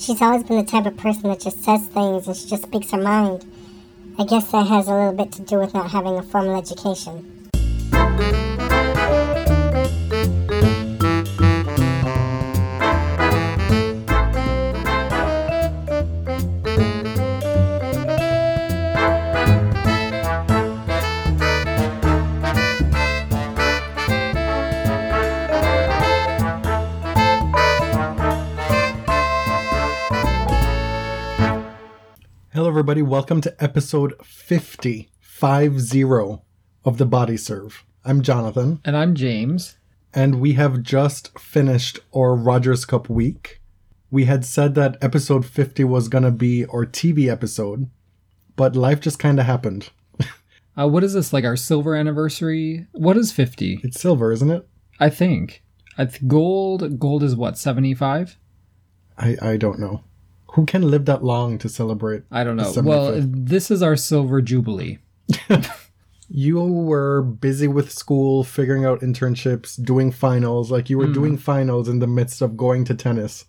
She's always been the type of person that just says things and she just speaks her mind. I guess that has a little bit to do with not having a formal education. Everybody. Welcome to episode 50, 50 of the Body Serve. I'm Jonathan, And I'm James. and we have just finished our Rogers Cup week. We had said that episode 50 was going to be our TV episode, but life just kind of happened. Uh, what is this, like our silver anniversary? What is 50? It's silver, isn't it? I think. I th- gold, gold is what, 75? I, I don't know. Who can live that long to celebrate? I don't know. Well, this is our silver jubilee. You were busy with school, figuring out internships, doing finals. Like you were doing finals in the midst of going to tennis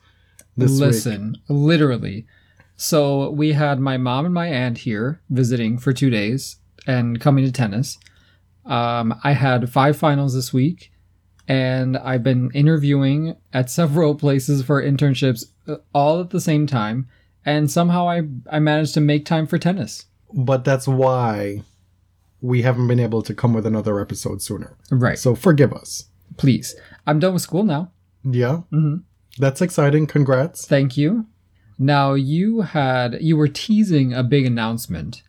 this week. Listen, literally. So we had my mom and my aunt here visiting for two days and coming to tennis. Um, I had five finals this week, and I've been interviewing at several places for internships uh, all at the same time. And somehow I, I managed to make time for tennis. but that's why we haven't been able to come with another episode sooner. Right. So forgive us. Please. I'm done with school now. Yeah, Mhm. that's exciting. Congrats. Thank you. Now you had you were teasing a big announcement,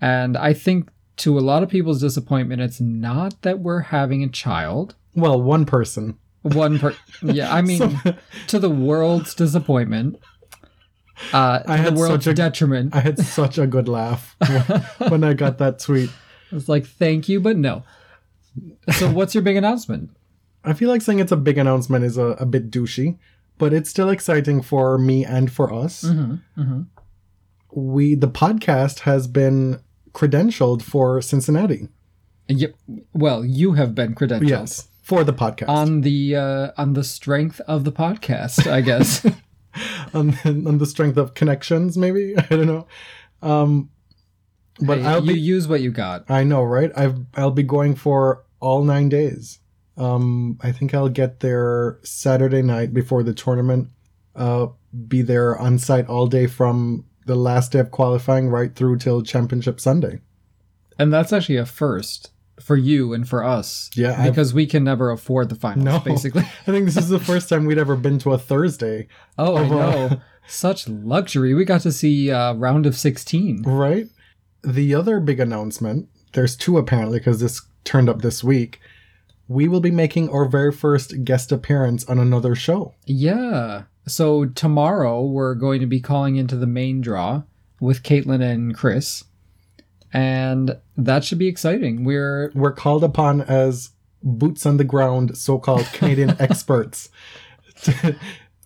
and I think to a lot of people's disappointment, it's not that we're having a child. Well, one person. One per yeah, I mean to the world's disappointment. Uh, to I had the world's such a- detriment. I had such a good laugh when- when I got that tweet. I was like thank you, but no. So what's your big announcement? I feel like saying it's a big announcement is a, a bit douchey, but it's still exciting for me and for us. Mm-hmm. We the podcast has been credentialed for Cincinnati. Yep. Well, you have been credentialed. Yes, for the podcast. On the uh, on the strength of the podcast, I guess. on, on the strength of connections, maybe I don't know. Um, but Hey, I'll you be. use what you got. I know, right? I've I'll be going for all nine days. Um, I think I'll get there Saturday night before the tournament. Uh, be there on site all day from the last day of qualifying right through till championship Sunday. And that's actually a first for you and for us. Yeah, I've- Because we can never afford the finals, No. basically. I think this is the first time we'd ever been to a Thursday, Oh, I know. Such luxury. We got to see uh, round of 16. right? The other big announcement, there's two apparently because this turned up this week. We will be making our very first guest appearance on another show. Yeah. So tomorrow we're going to be calling into the main draw with Caitlin and Chris. And that should be exciting. We're We're called upon as boots on the ground, so-called Canadian experts, to-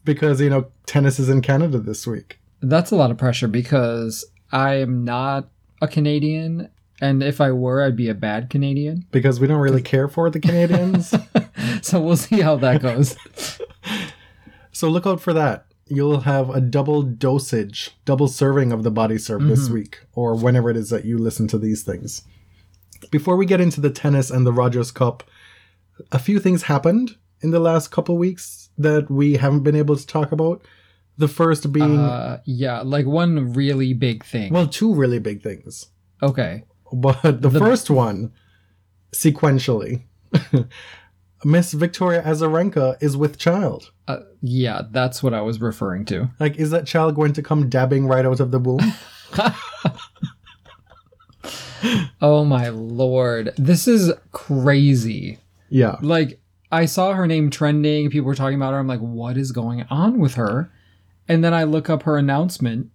because you know tennis is in Canada this week. that's a lot of pressure because I am not a Canadian. And if I were, I'd be a bad Canadian. Because we don't really care for the Canadians, So we'll see how that goes. so look out for that. You'll have a double dosage, double serving of the body serve this week, or whenever it is that you listen to these things. Before we get into the tennis and the Rogers Cup, a few things happened in the last couple weeks that we haven't been able to talk about. The first being, Uh, yeah, like one really big thing. well, two really big things. okay. But the, first one, sequentially, Miss Victoria Azarenka is with child. Uh, yeah, that's what I was referring to. Like, is that child going to come dabbing right out of the womb? Oh my lord. This is crazy. yeah. Like, I saw her name trending, people were talking about her. I'm like, what is going on with her? And then I look up her announcement.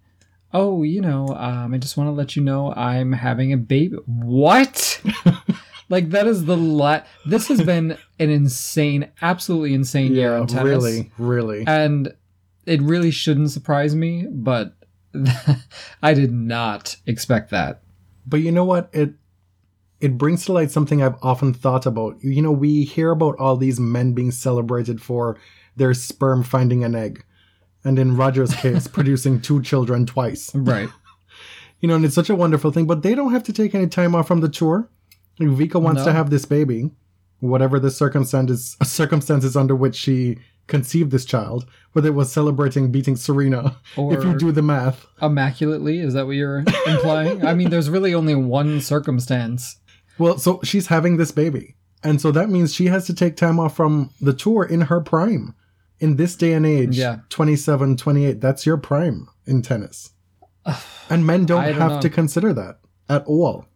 Oh, you know, um, I just want to let you know I'm having a baby. What? like, that is the la- This has been an insane, absolutely insane year in tennis. really, really. and it really shouldn't surprise me, but I did not expect that. But you know what? It it brings to light something I've often thought about. You know, we hear about all these men being celebrated for their sperm finding an egg. and in Roger's case, producing two children twice. Right. You know, and it's such a wonderful thing. But they don't have to take any time off from the tour. Vika wants No. to have this baby, whatever the circumstances circumstances under which she conceived this child, whether it was celebrating beating Serena, if you do the math. Immaculately, is that what you're implying? I mean, there's really only one circumstance. Well, so she's having this baby. And so that means she has to take time off from the tour in her prime. In this day and age, Yeah. 27, 28, that's your prime in tennis. and men don't, don't have know. to consider that at all.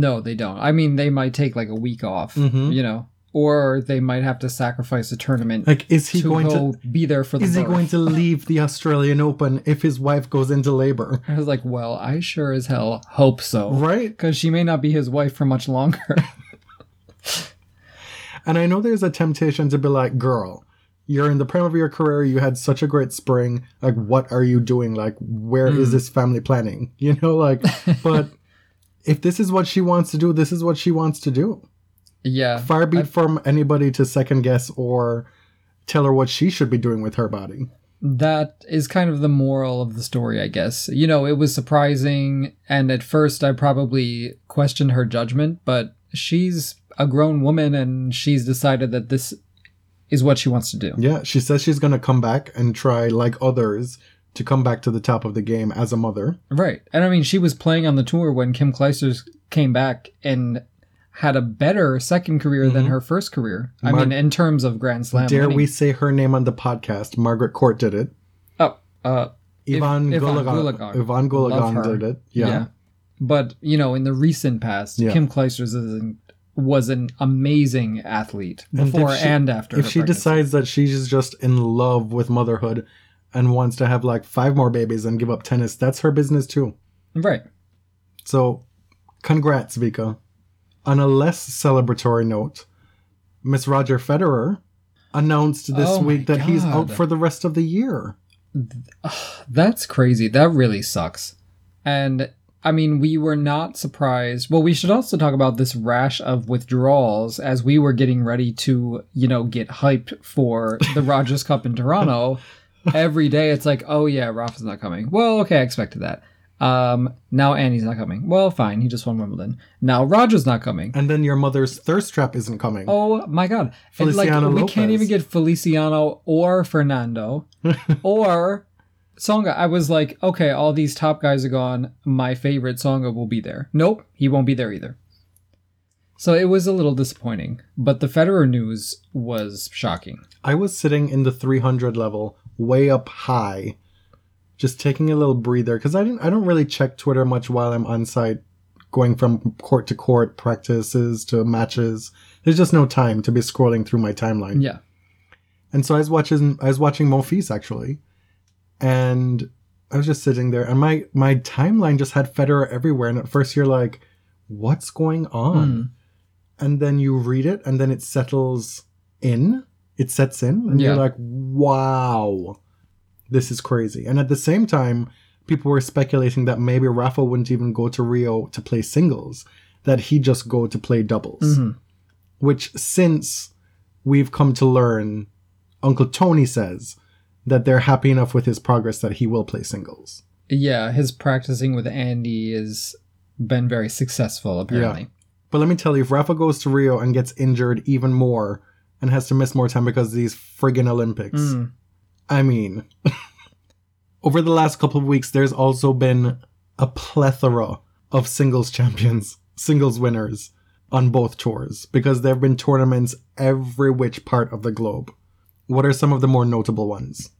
No, they don't. I mean, they might take like a week off, Mhm. you know, or they might have to sacrifice a tournament Like, is he to going to be there for the is he going to leave the Australian Open if his wife goes into labor? I was like, well, I sure as hell hope so. Right? Because she may not be his wife for much longer. And I know there's a temptation to be like, girl, you're in the prime of your career. You had such a great spring. Like, what are you doing? Like, where is Hmm. this family planning? You know, like, but if this is what she wants to do, this is what she wants to do. yeah. Far be it from anybody to second guess or tell her what she should be doing with her body. That is kind of the moral of the story, I guess. You know, it was surprising, and at first I probably questioned her judgment, but she's a grown woman and she's decided that this is what she wants to do. Yeah, she says she's going to come back and try, like others, to come back to the top of the game as a mother. Right. And I mean, she was playing on the tour when Kim Clijsters came back and had a better second career than her first career. I Mar- mean, in terms of Grand Slam. Dare winning. we say her name on the podcast? Margaret Court did it. Oh, uh, Evonne Goolagong, Goolagong. Evonne Goolagong did it. Yeah. But, you know, in the recent past, Yeah. Kim Clijsters an, was an amazing athlete And before she- and after. If she decides that she's just in love with motherhood and wants to have like five more babies and give up tennis, that's her business too. Right. So, congrats, Vika. On a less celebratory note, Miss Roger Federer announced this Oh week that he's out for the rest of the year. That's crazy. That really sucks. And I mean, we were not surprised. Well, we should also talk about this rash of withdrawals as we were getting ready to, you know, get hyped for the Rogers Cup in Toronto. Every day it's like, oh yeah, Rafa's not coming. Well, okay, I expected that. Um, now Andy's not coming. Well, fine, he just won Wimbledon. Now Roger's not coming. And then your mother's thirst trap isn't coming. Oh my god. And, like Feliciano we can't even get Feliciano or Fernando or Tsonga. I was like, okay, all these top guys are gone. My favorite Tsonga will be there. Nope, he won't be there either. So it was a little disappointing, but the Federer news was shocking. I was sitting in the 300 level, way up high, just taking a little breather because I didn't. I don't really check Twitter much while I'm on site, going from court to court, practices to matches. There's just no time to be scrolling through my timeline. Yeah. And so I was watching. I was watching Monfils actually, and I was just sitting there, and my my timeline just had Federer everywhere. And at first you're like, "What's going on?" Mm. And then you read it, and then it settles in. It sets in, and you're like, "Wow, this is crazy." And at the same time, people were speculating that maybe Rafa wouldn't even go to Rio to play singles; that he'd just go to play doubles. Mhm. Which, since we've come to learn, Uncle Tony says that they're happy enough with his progress that he will play singles. Yeah, his practicing with Andy has been very successful, apparently. But let me tell you, if Rafa goes to Rio and gets injured even more and has to miss more time because of these friggin' Olympics, Mm. I mean, over the last couple of weeks, there's also been a plethora of singles champions, singles winners on both tours because there have been tournaments every which part of the globe. What are some of the more notable ones?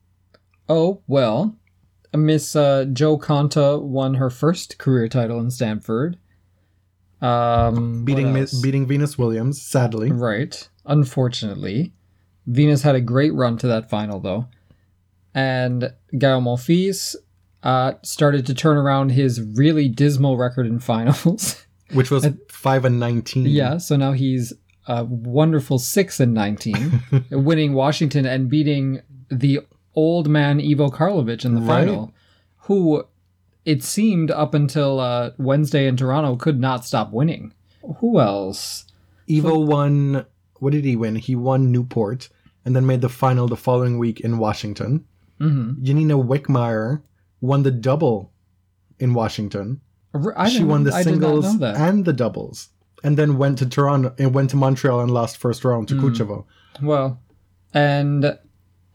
Oh, well, Miss uh, Jo Konta won her first career title in Stanford. Um, Beating Mi- else? beating Venus Williams, sadly. Right. Unfortunately. Venus had a great run to that final, though. And Gael Monfils uh, started to turn around his really dismal record in finals. Which was five and nineteen. yeah, so now he's a wonderful 6 and 19, winning Washington and beating the old man Ivo Karlovic in the Right. final, who it seemed up until uh, Wednesday in Toronto could not stop winning. Who else? Ivo won. What did he win? He won Newport, and then made the final the following week in Washington. Mm-hmm. Yanina Wickmayer won the double in Washington. I she won the I did not singles and the doubles, and then went to Toronto and went to Montreal and lost first round to Kuchevo. Well, and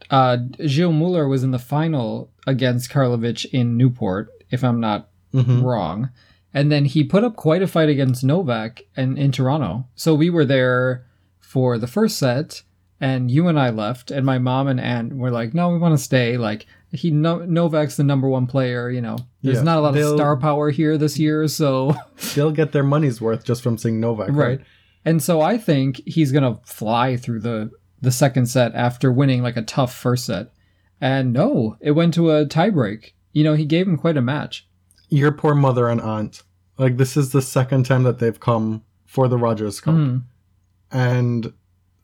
uh, Gilles Muller was in the final against Karlovic in Newport, if I'm not Mhm. wrong. And then he put up quite a fight against Novak and in Toronto. So we were there for the first set, and you and I left, and my mom and aunt were like, "No, we want to stay." Like he, no, Novak's the number one player. You know, there's Yeah, not a lot of they'll- star power here this year, so They'll get their money's worth just from seeing Novak, right? right. And so I think he's gonna fly through the the second set after winning like a tough first set. And no, it went to a tiebreak. You know, he gave him quite a match. Your poor mother and aunt. Like this is the second time that they've come for the Rogers Cup, Mhm. And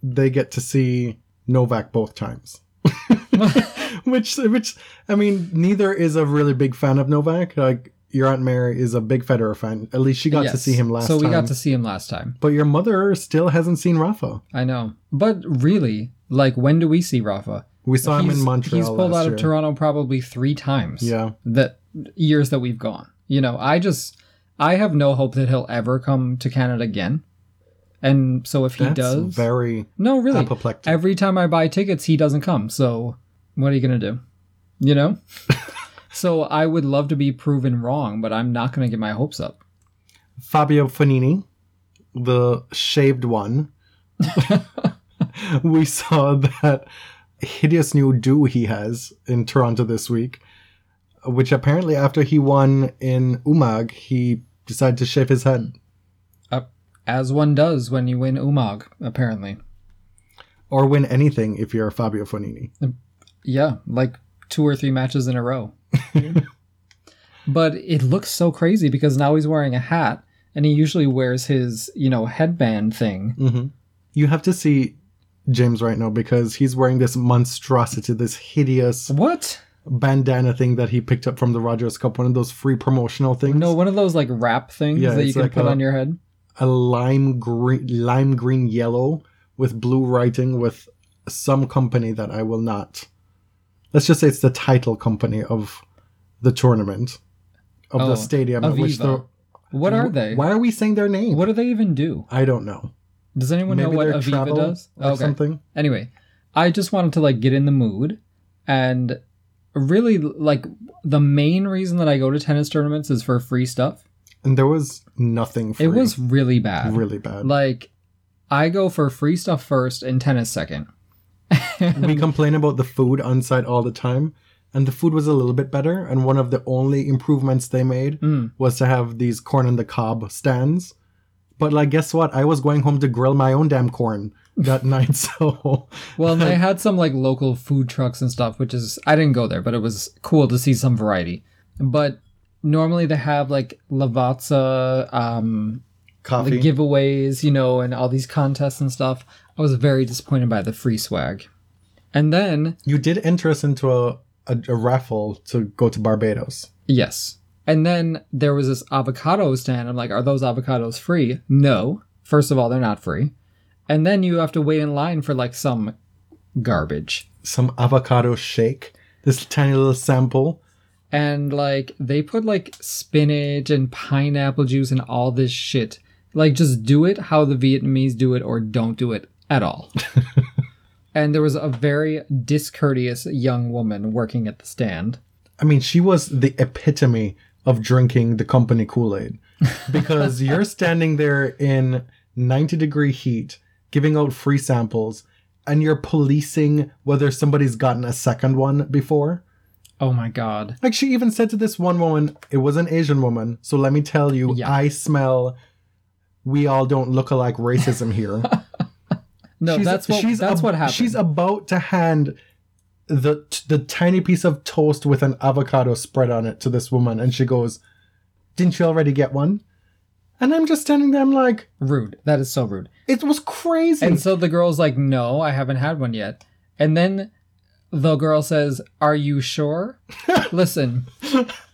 they get to see Novak both times. which, which, I mean, neither is a really big fan of Novak. Like your aunt Mary is a big Federer fan. At least she got to see him last time. So we time. got to see him last time. But your mother still hasn't seen Rafa. I know. But really, like when do we see Rafa? We saw him in Montreal. He's pulled out of year. Toronto probably three times. Yeah. That years that we've gone. You know, I just I have no hope that he'll ever come to Canada again. And so if he That's does very No, really. apoplectic. Every time I buy tickets, he doesn't come. So what are you gonna do? You know? so I would love to be proven wrong, but I'm not gonna get my hopes up. Fabio Fognini, the shaved one. we saw that hideous new do he has in Toronto this week, which apparently after he won in Umag, he decided to shave his head. As one does when you win Umag, apparently. Or win anything if you're Fabio Fognini. Yeah, like two or three matches in a row. but it looks so crazy because now he's wearing a hat and he usually wears his, you know, headband thing. hmm You have to see James right now because he's wearing this monstrosity, this hideous What? bandana thing that he picked up from the Rogers Cup, one of those free promotional things. No, one of those like wrap things Yeah, that you can like put a- on your head. A lime green lime green yellow with blue writing with some company that I will not let's just say it's the title company of the tournament of Oh, the stadium at which the What are they? why are we saying their name What do they even do? I don't know Does anyone know what Aviva does? or something Anyway, I just wanted to like get in the mood and really like the main reason that I go to tennis tournaments is for free stuff. And there was nothing free. It was really bad. really bad Like I go for free stuff first and tennis second. we complain about the food on site all the time and the food was a little bit better and one of the only improvements they made Mm. was to have these corn on the cob stands but like guess what i was going home to grill my own damn corn that night so Well, they had some like local food trucks and stuff, which is I didn't go there, but it was cool to see some variety. But normally they have like Lavazza um coffee the giveaways, you know, and all these contests and stuff. I was very disappointed by the free swag. And then, you did enter us into a, a, a raffle to go to barbados yes. And then there was this avocado stand. I'm like, are those avocados free? No. First of all, they're not free. And then you have to wait in line for like some garbage. some avocado shake this tiny little sample And like they put like spinach and pineapple juice and all this shit. Like just do it how the Vietnamese do it or don't do it at all. and there was a very discourteous young woman working at the stand. i mean she was the epitome of drinking the company kool-aid because you're standing there in 90 degree heat giving out free samples and you're policing whether somebody's gotten a second one before Oh my god. Like she even said to this one woman, it was an Asian woman. So let me tell you, Yeah. I smell. We all don't look alike racism here. No, that's what that's ab- what happened. She's about to hand the the tiny piece of toast with an avocado spread on it to this woman, and she goes, "Didn't you already get one?" And I'm just standing there. I'm like, rude. That is so rude. it was crazy. And so the girl's like, "No, I haven't had one yet." And then the girl says, "Are you sure?" Listen,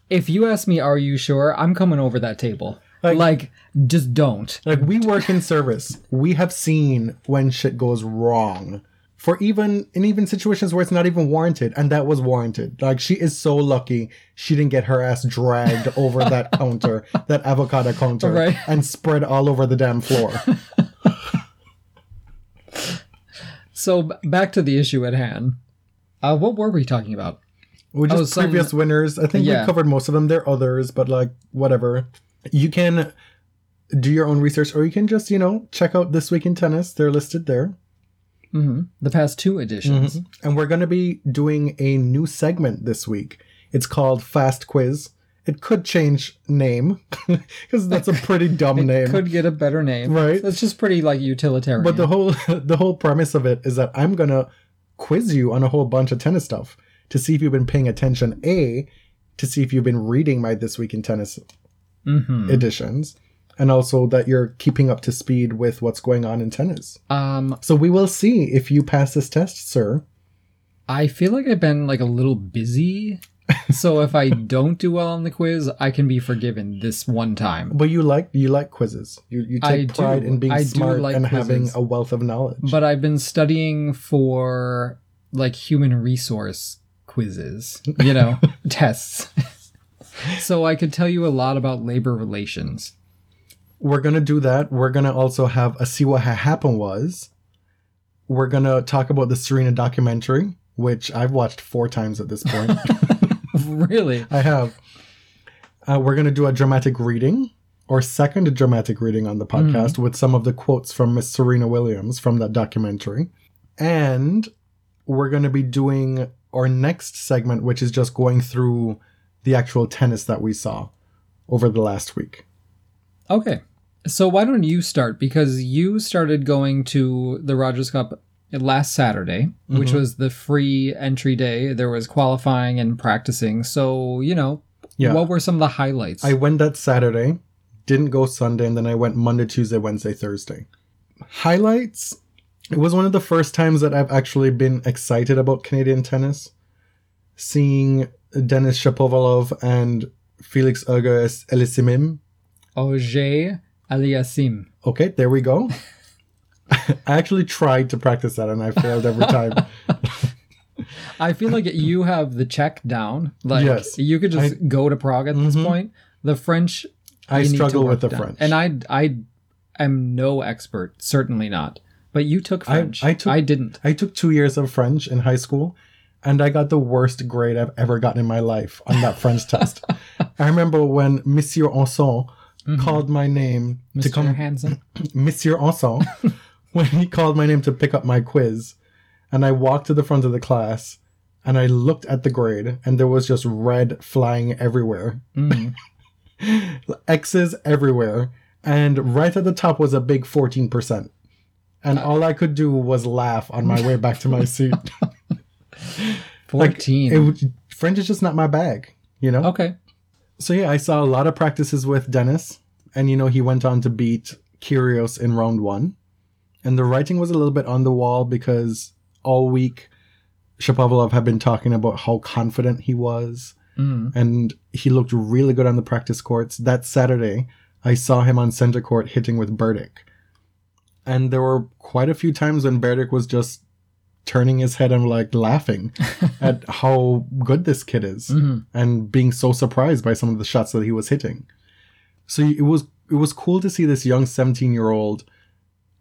if you ask me, "Are you sure?" I'm coming over that table. Like- Like, just don't. like we work in service. We have seen when shit goes wrong. For even in even situations where it's not even warranted, and that was warranted. Like she is so lucky she didn't get her ass dragged over that counter, that avocado counter, Right. and spread all over the damn floor. So back to the issue at hand. Uh, what were we talking about? We just Oh, some- previous winners. I think Yeah. we covered most of them. There are others, but like whatever. You can do your own research, or you can just you know check out this week in tennis. They're listed there. hmm The past two editions. And we're going to be doing a new segment this week. It's called Fast Quiz. It could change name because that's a pretty dumb name. Could get a better name, Right. That's just pretty like utilitarian. But the whole the whole premise of it is that I'm gonna quiz you on a whole bunch of tennis stuff to see if you've been paying attention. A to see if you've been reading my this week in tennis Mhm. editions, and also that you're keeping up to speed with what's going on in tennis. um, So we will see if you pass this test, sir. I feel like I've been like a little busy. so if I don't do well on the quiz, I can be forgiven this one time. But you like you like quizzes. You you I take pride do. in being I smart like and having a wealth of knowledge. But I've been studying for like human resource quizzes, you know, tests. so I could tell you a lot about labor relations. we're gonna do that. We're gonna also have a see what ha- happened was. We're gonna talk about the Serena documentary, which I've watched four times at this point. really? I have. Uh, we're gonna do a dramatic reading or second dramatic reading on the podcast with some of the quotes from Miss Serena Williams from that documentary, and we're gonna be doing our next segment, which is just going through the actual tennis that we saw over the last week. Okay. So why don't you start? Because you started going to the Rogers Cup last Saturday, which Mhm. was the free entry day. There was qualifying and practicing. So, you know, Yeah. what were some of the highlights? I went that Saturday, didn't go Sunday, and then I went Monday, Tuesday, Wednesday, Thursday. Highlights. It was one of the first times that I've actually been excited about Canadian tennis. Seeing Denis Shapovalov and Felix Auger Elisimim. Auger Aliassime. Okay, there we go. I actually tried to practice that and I failed every time. I feel like you have the check down. Like Yes. you could just go to Prague at this Mhm. point. The French I to struggle with the down. French. And I I am no expert, certainly not. But you took French. I took- I didn't. I took two years of French in high school, and I got the worst grade I've ever gotten in my life on that French test. I remember when Monsieur Anson called my name to Mr. come, Hansen. Monsieur Anson, when he called my name to pick up my quiz, and I walked to the front of the class, and I looked at the grade, and there was just red flying everywhere, Mm. X's everywhere, and right at the top was a big fourteen percent. And all I could do was laugh on my way back to my seat. Like, Fourteen. it French is just not my bag, you know. okay. So yeah, I saw a lot of practices with Dennis, and you know he went on to beat Kyrgios in round one, and the writing was a little bit on the wall because all week Shapovalov had been talking about how confident he was, Mm. and he looked really good on the practice courts. That Saturday, I saw him on center court hitting with Berdych, and there were quite a few times when Berdych was just turning his head and like laughing at how good this kid is Mhm. and being so surprised by some of the shots that he was hitting. So it was it was cool to see this young 17 year old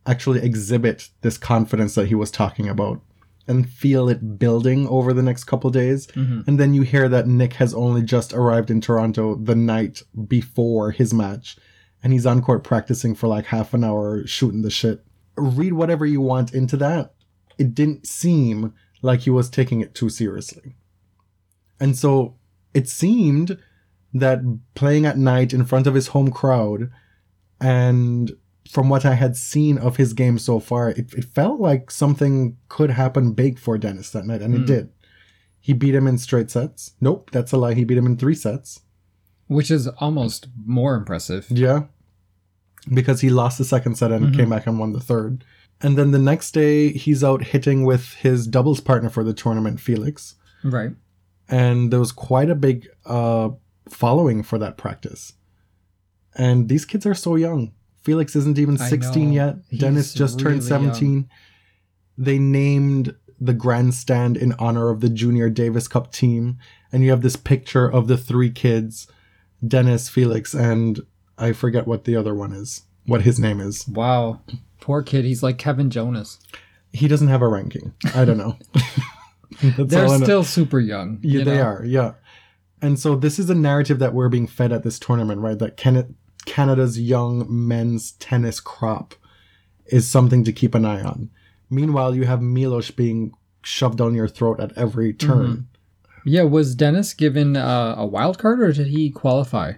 actually exhibit this confidence that he was talking about and feel it building over the next couple days. Mhm. And then you hear that Nick has only just arrived in Toronto the night before his match and he's on court practicing for like half an hour shooting the shit. Read whatever you want into that. It didn't seem like he was taking it too seriously. And so it seemed that playing at night in front of his home crowd and from what I had seen of his game so far, it, it felt like something could happen big for Dennis that night, and it Hmm. did. He beat him in straight sets. Nope, that's a lie. He beat him in three sets. Which is almost more impressive. Yeah. Because he lost the second set and Mhm. came back and won the third. And then the next day, he's out hitting with his doubles partner for the tournament, Felix. Right. and there was quite a big uh, following for that practice. And these kids are so young. Felix isn't even 16 yet. He's Dennis just turned really 17. they named the grandstand in honor of the Junior Davis Cup team. And you have this picture of the three kids Dennis, Felix, and I forget what the other one is, what his name is. Wow. Poor kid. He's like Kevin Jonas. He doesn't have a ranking. I don't know. They're know. still super young. Yeah, you they know? are. Yeah. And so this is a narrative that we're being fed at this tournament, right? That Can- Canada's young men's tennis crop is something to keep an eye on. Meanwhile, you have Milos being shoved down your throat at every turn. Yeah, was Dennis given uh, a wild card or did he qualify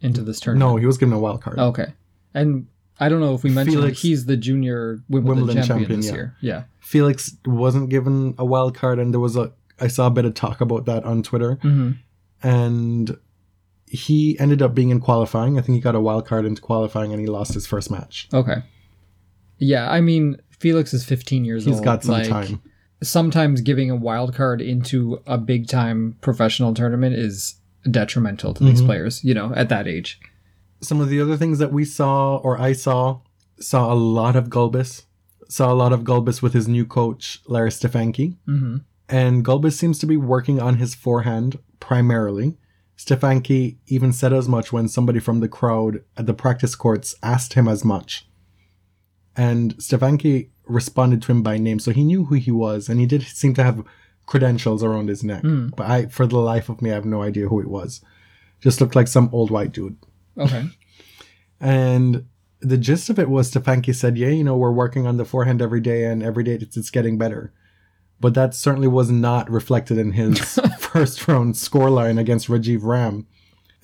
into this tournament? No, he was given a wild card. Okay. And I don't know if we mentioned Felix- he's the junior Wimbledon, Wimbledon champion, champion, this yeah. year. Yeah. Felix wasn't given a wild card, and there was a I saw a bit of talk about that on Twitter, hmm and he ended up being in qualifying. I think he got a wild card into qualifying, and he lost his first match. Okay. Yeah, I mean, Felix is 15 years He's old. He's got some like, time. Sometimes giving a wild card into a big time professional tournament is detrimental to these Mhm. players, you know, at that age. some of the other things that we saw or I saw saw a lot of Gulbis. Saw a lot of Gulbis with his new coach Larry Stefanki, hmm and Gulbis seems to be working on his forehand primarily. Stefanki even said as much when somebody from the crowd at the practice courts asked him as much. And Stefanki responded to him by name, so he knew who he was, and he did seem to have credentials around his neck. Mm. But I, for the life of me, I have no idea who it was. Just looked like some old white dude. Okay. And the gist of it was Stefanki said, Yeah, you know, we're working on the forehand every day and every day it's, it's getting better. But that certainly was not reflected in his first round scoreline against Rajeev Ram.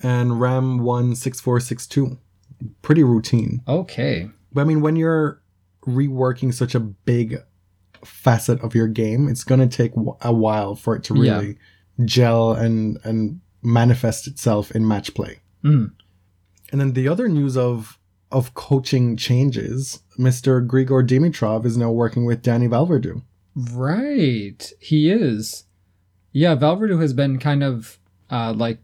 And Ram won 6 4 6 2. Pretty routine. Okay. But I mean, when you're reworking such a big facet of your game, it's going to take a while for it to Yeah. really gel and, and manifest itself in match play. Mm. And then the other news of of coaching changes, Mr. Grigor Dimitrov is now working with Dani Vallverdu. Right. He is. Yeah, Vallverdu has been kind of uh, like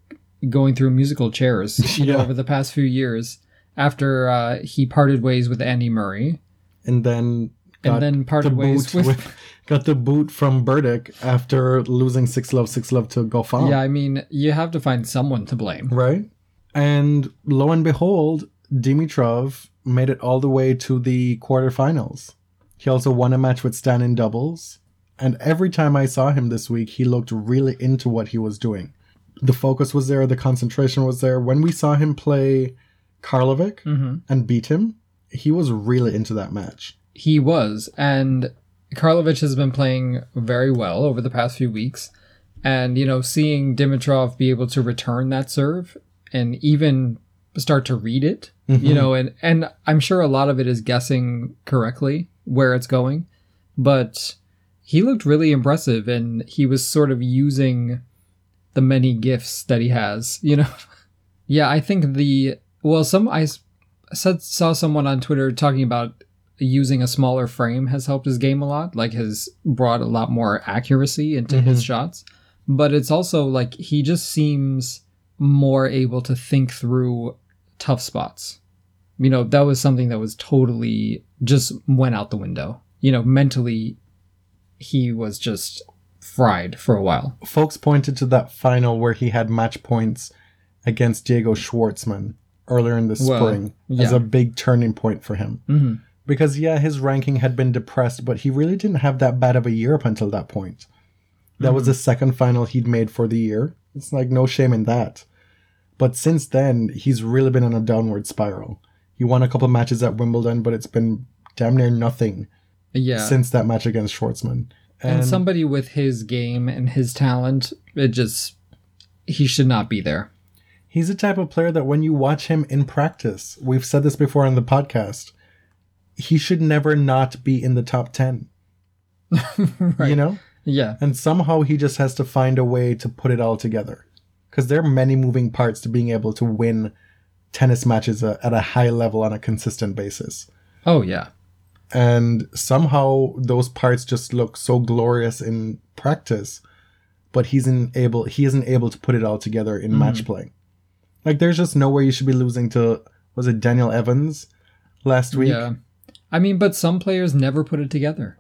going through musical chairs know, Yeah. over the past few years after uh, he parted ways with Andy Murray And then and got then the parted ways boot with. with got the boot from Berdych after losing six love six love to Goffin. Yeah, I mean, you have to find someone to blame. Right? And lo and behold, Dimitrov made it all the way to the quarterfinals. He also won a match with Stan in doubles. And every time I saw him this week, he looked really into what he was doing. The focus was there, the concentration was there. When we saw him play Karlovic hmm and beat him, he was really into that match. He was, and Karlovic has been playing very well over the past few weeks. And, you know, seeing Dimitrov be able to return that serve and even start to read it, you know, and, and I'm sure a lot of it is guessing correctly where it's going, but he looked really impressive and he was sort of using the many gifts that he has, you know. yeah, I think the, well, some, I said, saw someone on Twitter talking about using a smaller frame has helped his game a lot, like has brought a lot more accuracy into his mm-hmm. shots. But it's also like he just seems more able to think through tough spots. You know, that was something that was totally just went out the window. You know, mentally, he was just fried for a while. Folks pointed to that final where he had match points against Diego Schwartzman earlier in the Well, spring as a big turning point for him. hmm Because, yeah, his ranking had been depressed, but he really didn't have that bad of a year up until that point. That was the second final he'd made for the year. It's like no shame in that. But since then, he's really been on a downward spiral. He won a couple matches at Wimbledon, but it's been damn near nothing Yeah. since that match against Schwartzman. and somebody with his game and his talent, it just he should not be there. He's the type of player that when you watch him in practice, we've said this before on the podcast, he should never not be in the top 10. right. You know? Yeah. And somehow he just has to find a way to put it all together. Because there are many moving parts to being able to win tennis matches a- at a high level on a consistent basis. Oh yeah. And somehow those parts just look so glorious in practice, but he's in able he isn't able to put it all together in match mm-hmm. play. Like there's just no way you should be losing to was it Daniel Evans last week? Yeah. I mean, but some players never put it together.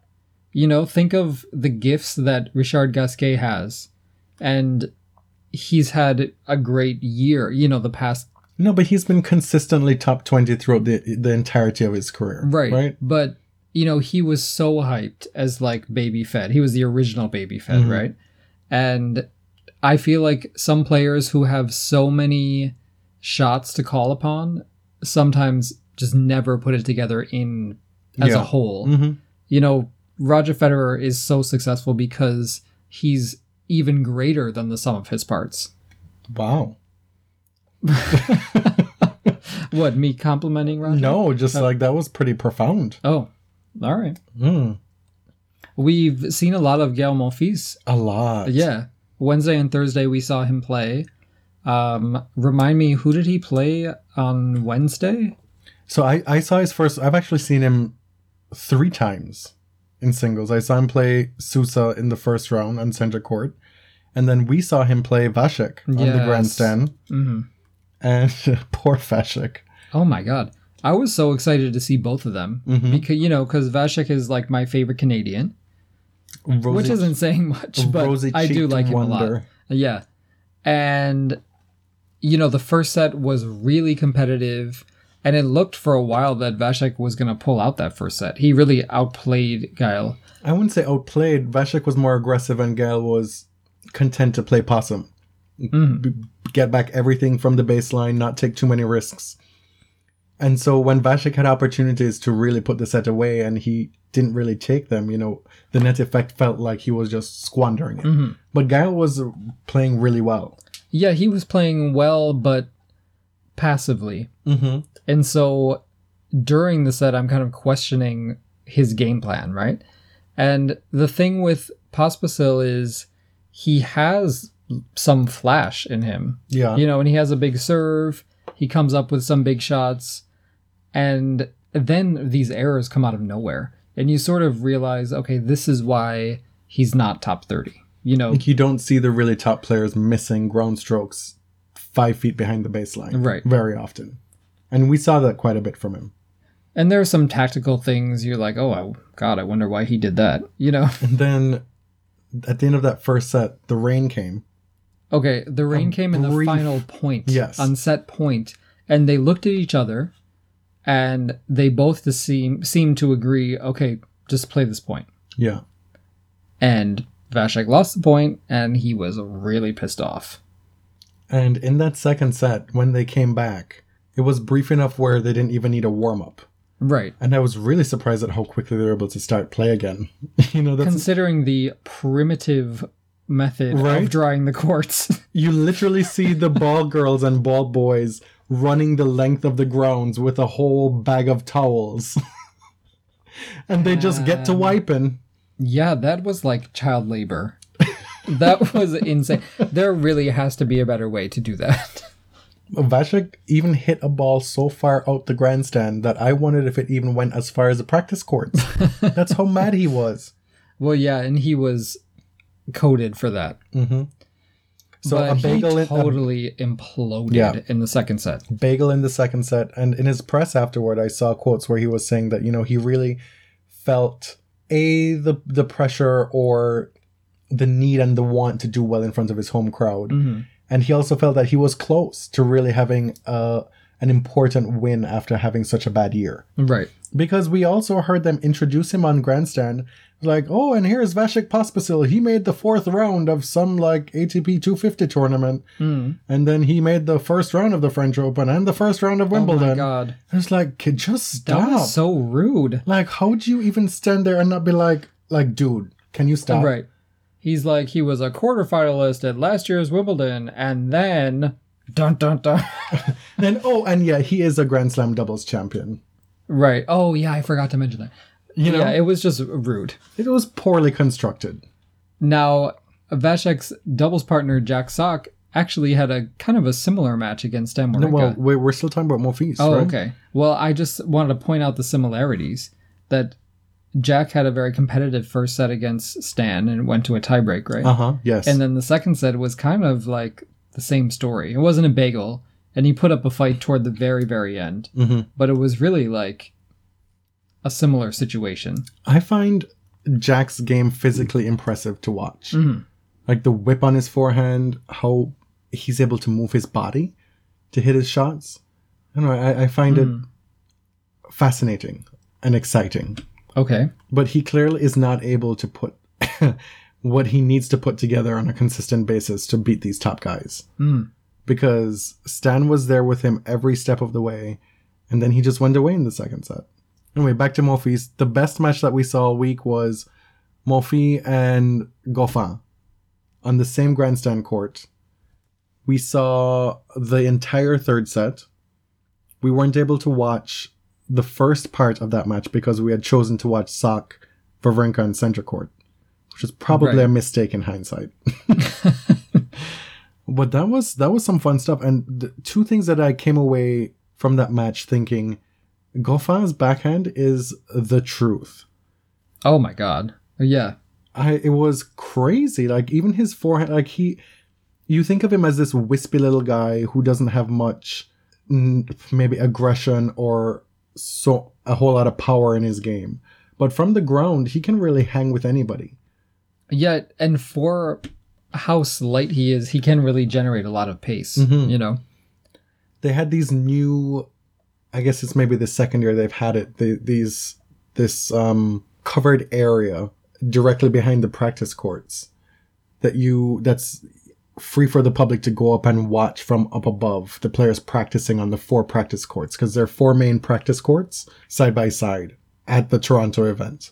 You know, think of the gifts that Richard Gasquet has, and he's had a great year. You know, the past No, but he's been consistently top 20 throughout the, the entirety of his career. right, Right? But you know, he was so hyped as like Baby Fed. He was the original Baby Fed, Mhm. right? And I feel like some players who have so many shots to call upon sometimes just never put it together in as a Yeah. whole. hmm You know, Roger Federer is so successful because he's even greater than the sum of his parts. Wow. What, me complimenting Roger? No, just like that was pretty profound. Oh, all right. Mm, We've seen a lot of Gael Monfils a lot. Yeah. Wednesday and Thursday we saw him play. Um, remind me, who did he play on Wednesday? So I, I saw his first. I've actually seen him three times in singles. I saw him play Sousa in the first round on center court, and then we saw him play Vasek on the Yes. grandstand. hmm And poor Vasek. Oh my god. I was so excited to see both of them Mhm. because you know because Vasek is like my favorite Canadian, which isn't saying much, but I do like him a lot. Yeah, and you know the first set was really competitive, and it looked for a while that Vasek was going to pull out that first set. He really outplayed Gael. I wouldn't say outplayed. Vasek was more aggressive, and Gael was content to play possum. Mhm. B- get back everything from the baseline, not take too many risks. And so when Vasek had opportunities to really put the set away and he didn't really take them, you know, the net effect felt like he was just squandering it. Mhm. But Gael was playing really well. Yeah, he was playing well, but passively. Mm-hmm. And so during the set, I'm kind of questioning his game plan, right? And the thing with Pospisil is he has some flash in him, Yeah. you know, and he has a big serve. He comes up with some big shots, and then these errors come out of nowhere, and you sort of realize, okay, this is why he's not top thirty. You know, Like you don't see the really top players missing ground strokes five feet behind the baseline. Right. Very often. And we saw that quite a bit from him. and there are some tactical things you're like, oh, I, God, I wonder why he did that. You know. And then at the end of that first set, the rain came. Okay, the rain A came in the final point. Yes. On set point, and they looked at each other, and they both seem seemed to agree. Okay, just play this point. Yeah. And Vasek lost the point, and he was really pissed off. And in that second set, when they came back, it was brief enough where they didn't even need a warm up. Right. And I was really surprised at how quickly they were able to start play again. you know, that's Considering the primitive method Right? of drying the courts. you literally see the ball girls and ball boys running the length of the grounds with a whole bag of towels. and they just get to Um, wiping. yeah, that was like child labor. that was insane. There really has to be a better way to do that. Vasek even hit a ball so far out the grandstand that I wondered if it even went as far as the practice courts. That's how mad he was. Well, yeah, and he was coded for that. hmm So but a bagel he in, a totally imploded Yeah. in the second set. bagel in the second set, and in his press afterward, I saw quotes where he was saying that you know he really felt a the the pressure or the need and the want to do well in front of his home crowd, Mhm. and he also felt that he was close to really having a an important win after having such a bad year. Right. Because we also heard them introduce him on grandstand, like, oh, and here's Vasek Pospisil. He made the fourth round of some like ATP 250 tournament, Mm. and then he made the first round of the French Open and the first round of Wimbledon. Oh my god. I was like, kid, just That stop. was so rude. like, how would you even stand there and not be like, like, dude, can you stop? Right. He's like he was a quarterfinalist at last year's Wimbledon and then dun dun dun. then oh, and yeah, he is a Grand Slam doubles champion. right. Oh yeah, I forgot to mention that. You know, yeah, it was just rude. it was poorly constructed. Now, Vasek's doubles partner Jack Sock actually had a kind of a similar match against Dan No, well, we're, still talking about Monfils, Oh, right? okay. Well, I just wanted to point out the similarities that Jack had a very competitive first set against Stan and went to a tiebreak, right? Uh huh. Yes. And then the second set was kind of like the same story. It wasn't a bagel, and he put up a fight toward the very, very end, Mhm. but it was really like a similar situation. I find Jack's game physically impressive to watch. Mhm. Like the whip on his forehand, how he's able to move his body to hit his shots. I don't know. I, I find it fascinating and exciting. Okay. But he clearly is not able to put what he needs to put together on a consistent basis to beat these top guys. Mm. Because Stan was there with him every step of the way, and then he just went away in the second set. Anyway, back to Mofi's. The best match that we saw all week was Mofi and Goffin on the same grandstand court. We saw the entire third set. We weren't able to watch the first part of that match because we had chosen to watch Sock, Wawrinka, and center court, which is probably Right. a mistake in hindsight. but that was that was some fun stuff. And two things that I came away from that match thinking, Goffin's backhand is the truth. Oh my god. Yeah. I it was crazy. Like even his forehand, like he, you think of him as this wispy little guy who doesn't have much, maybe aggression or so a whole lot of power in his game. But from the ground, he can really hang with anybody. Yeah, and for how slight he is, he can really generate a lot of pace. Mhm. You know. They had these new, I guess it's maybe the second year they've had it. The, these this um, covered area directly behind the practice courts that you that's free for the public to go up and watch from up above the players practicing on the four practice courts because there are four main practice courts side by side at the Toronto event.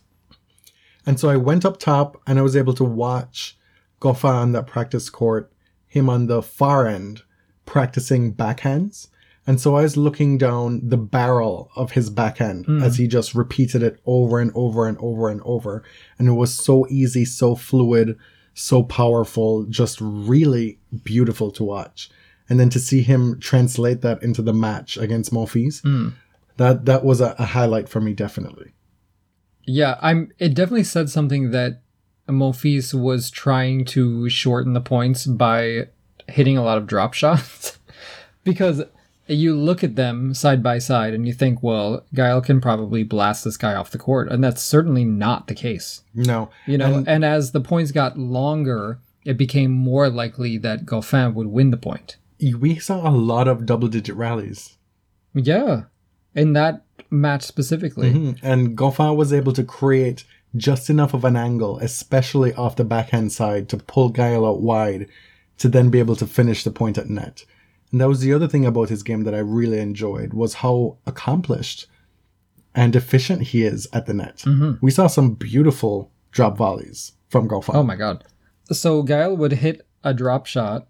And so I went up top and I was able to watch Goffin on that practice court, him on the far end practicing backhands. And so I was looking down the barrel of his back backhand hmm. as he just repeated it over and over and over and over. And it was so easy, so fluid, so powerful, just really beautiful to watch. And then to see him translate that into the match against Monfils, hmm. that that was a, a highlight for me, definitely. Yeah, I'm. It definitely said something that Monfils was trying to shorten the points by hitting a lot of drop shots, because you look at them side by side and you think, well, Gael can probably blast this guy off the court, and that's certainly not the case. No, You know, And- and, as the points got longer, it became more likely that Goffin would win the point. we saw a lot of double digit rallies. Yeah, in that match specifically. Mhm. And Goffin was able to create just enough of an angle, especially off the backhand side, to pull Gael out wide to then be able to finish the point at net. And that was the other thing about his game that I really enjoyed was how accomplished and efficient he is at the net. Mm-hmm. We saw some beautiful drop volleys from Goffin. Oh my god. So Gael would hit a drop shot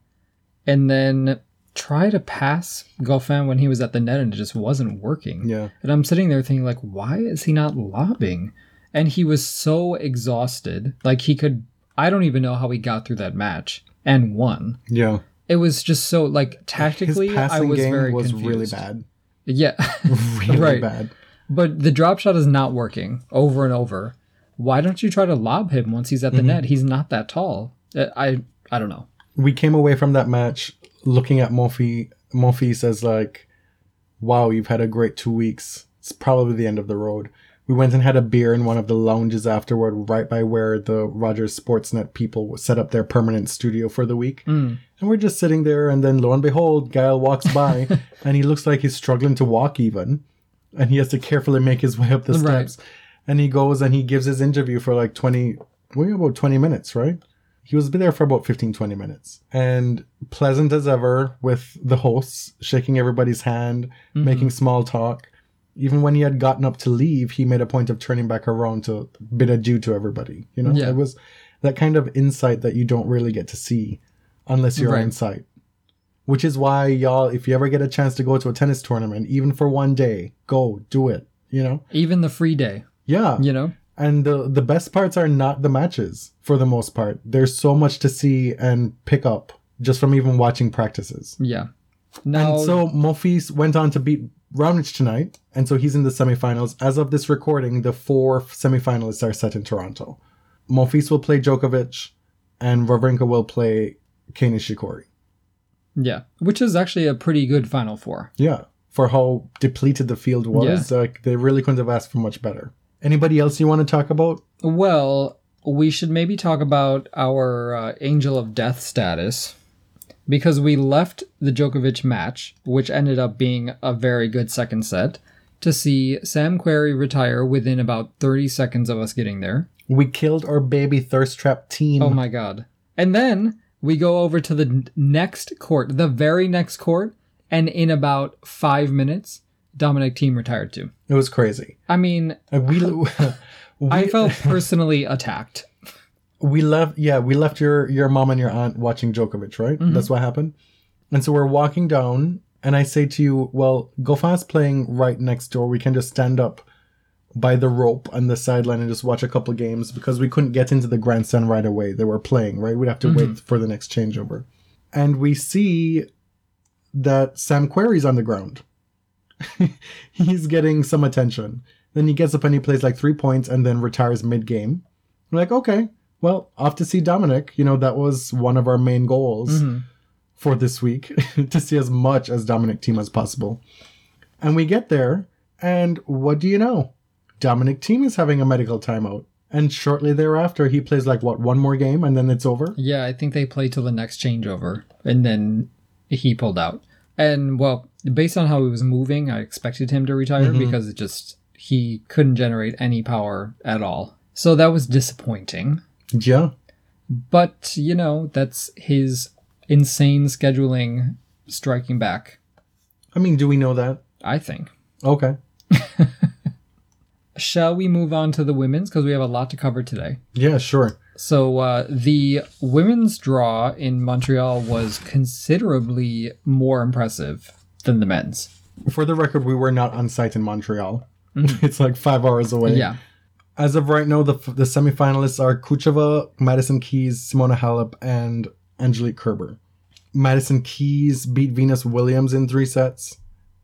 and then try to pass Goffin when he was at the net and it just wasn't working. Yeah. And I'm sitting there thinking like why is he not lobbing? And he was so exhausted. Like he could I don't even know how he got through that match and won. Yeah. It was just so like tactically I was game very was confused. really bad. Yeah. Really Right. bad. But the drop shot is not working over and over. Why don't you try to lob him once he's at the net? He's not that tall. Uh, I I don't know. we came away from that match looking at Monfils. Monfils says like, wow, you've had a great two weeks. It's probably the end of the road. We went and had a beer in one of the lounges afterward, right by where the Rogers Sportsnet people set up their permanent studio for the week. Hmm. And we're just sitting there, and then lo and behold, Gael walks by, and he looks like he's struggling to walk even, and he has to carefully make his way up the Right. steps. And he goes and he gives his interview for like 20, well, about 20 minutes, right? He was there for about 15, 20 minutes. And pleasant as ever with the hosts, shaking everybody's hand, mm-hmm. making small talk. Even when he had gotten up to leave, he made a point of turning back around to bid adieu to everybody. You know, Yeah. it was that kind of insight that you don't really get to see unless you're Right. on site. Which is why, y'all, if you ever get a chance to go to a tennis tournament, even for one day, go do it. You know? Even the free day, Yeah. you know? And the the best parts are not the matches for the most part. There's so much to see and pick up just from even watching practices. Yeah. Now, And so Monfils went on to beat Raonic tonight, and so he's in the semifinals. As of this recording, the four semifinalists are set in Toronto. Monfils will play Djokovic, and Wawrinka will play Kei Nishikori. yeah, which is actually a pretty good Final Four. Yeah, for how depleted the field was, like they really couldn't have asked for much better. Anybody else you want to talk about? Well, we should maybe talk about our uh, Angel of Death status because we left the Djokovic match, which ended up being a very good second set, to see Sam Querrey retire within about 30 seconds of us getting there. We killed our baby thirst trap team. Oh my god. And then we go over to the next court, the very next court, and in about five minutes, Dominic Thiem retired too. It was crazy. I mean, we, we I felt personally attacked. We left yeah we left your your mom and your aunt watching Djokovic right? Mm-hmm. That's what happened. And so we're walking down and I say to you well Goffin's playing right next door. We can just stand up by the rope on the sideline and just watch a couple games because we couldn't get into the grandstand right away. They were playing right? We'd have to wait mm-hmm. for the next changeover. And we see that Sam Querrey's on the ground. He's getting some attention. Then he gets up and he plays like three points and then retires mid-game. We're like, okay, well, off to see Dominic. You know, that was one of our main goals mm-hmm. for this week to see as much as Dominic Thiem as possible. And we get there, and what do you know? Dominic Thiem is having a medical timeout. And shortly thereafter, he plays like what, one more game and then it's over? Yeah, I think they play till the next changeover, and then he pulled out. And well, based on how he was moving, I expected him to retire mm-hmm. because it just he couldn't generate any power at all. So that was disappointing. Yeah. But you know, that's his insane scheduling striking back. I mean, do we know that? I think. Okay. Shall we move on to the women's because we have a lot to cover today? Yeah, sure. So uh, the women's draw in Montreal was considerably more impressive than the men's. For the record, we were not on site in Montreal. it's like five hours away. Yeah. As of right now, the, the semifinalists are Kucheva, Madison Keys, Simona Halep, and Angelique Kerber. Madison Keys beat Venus Williams in three sets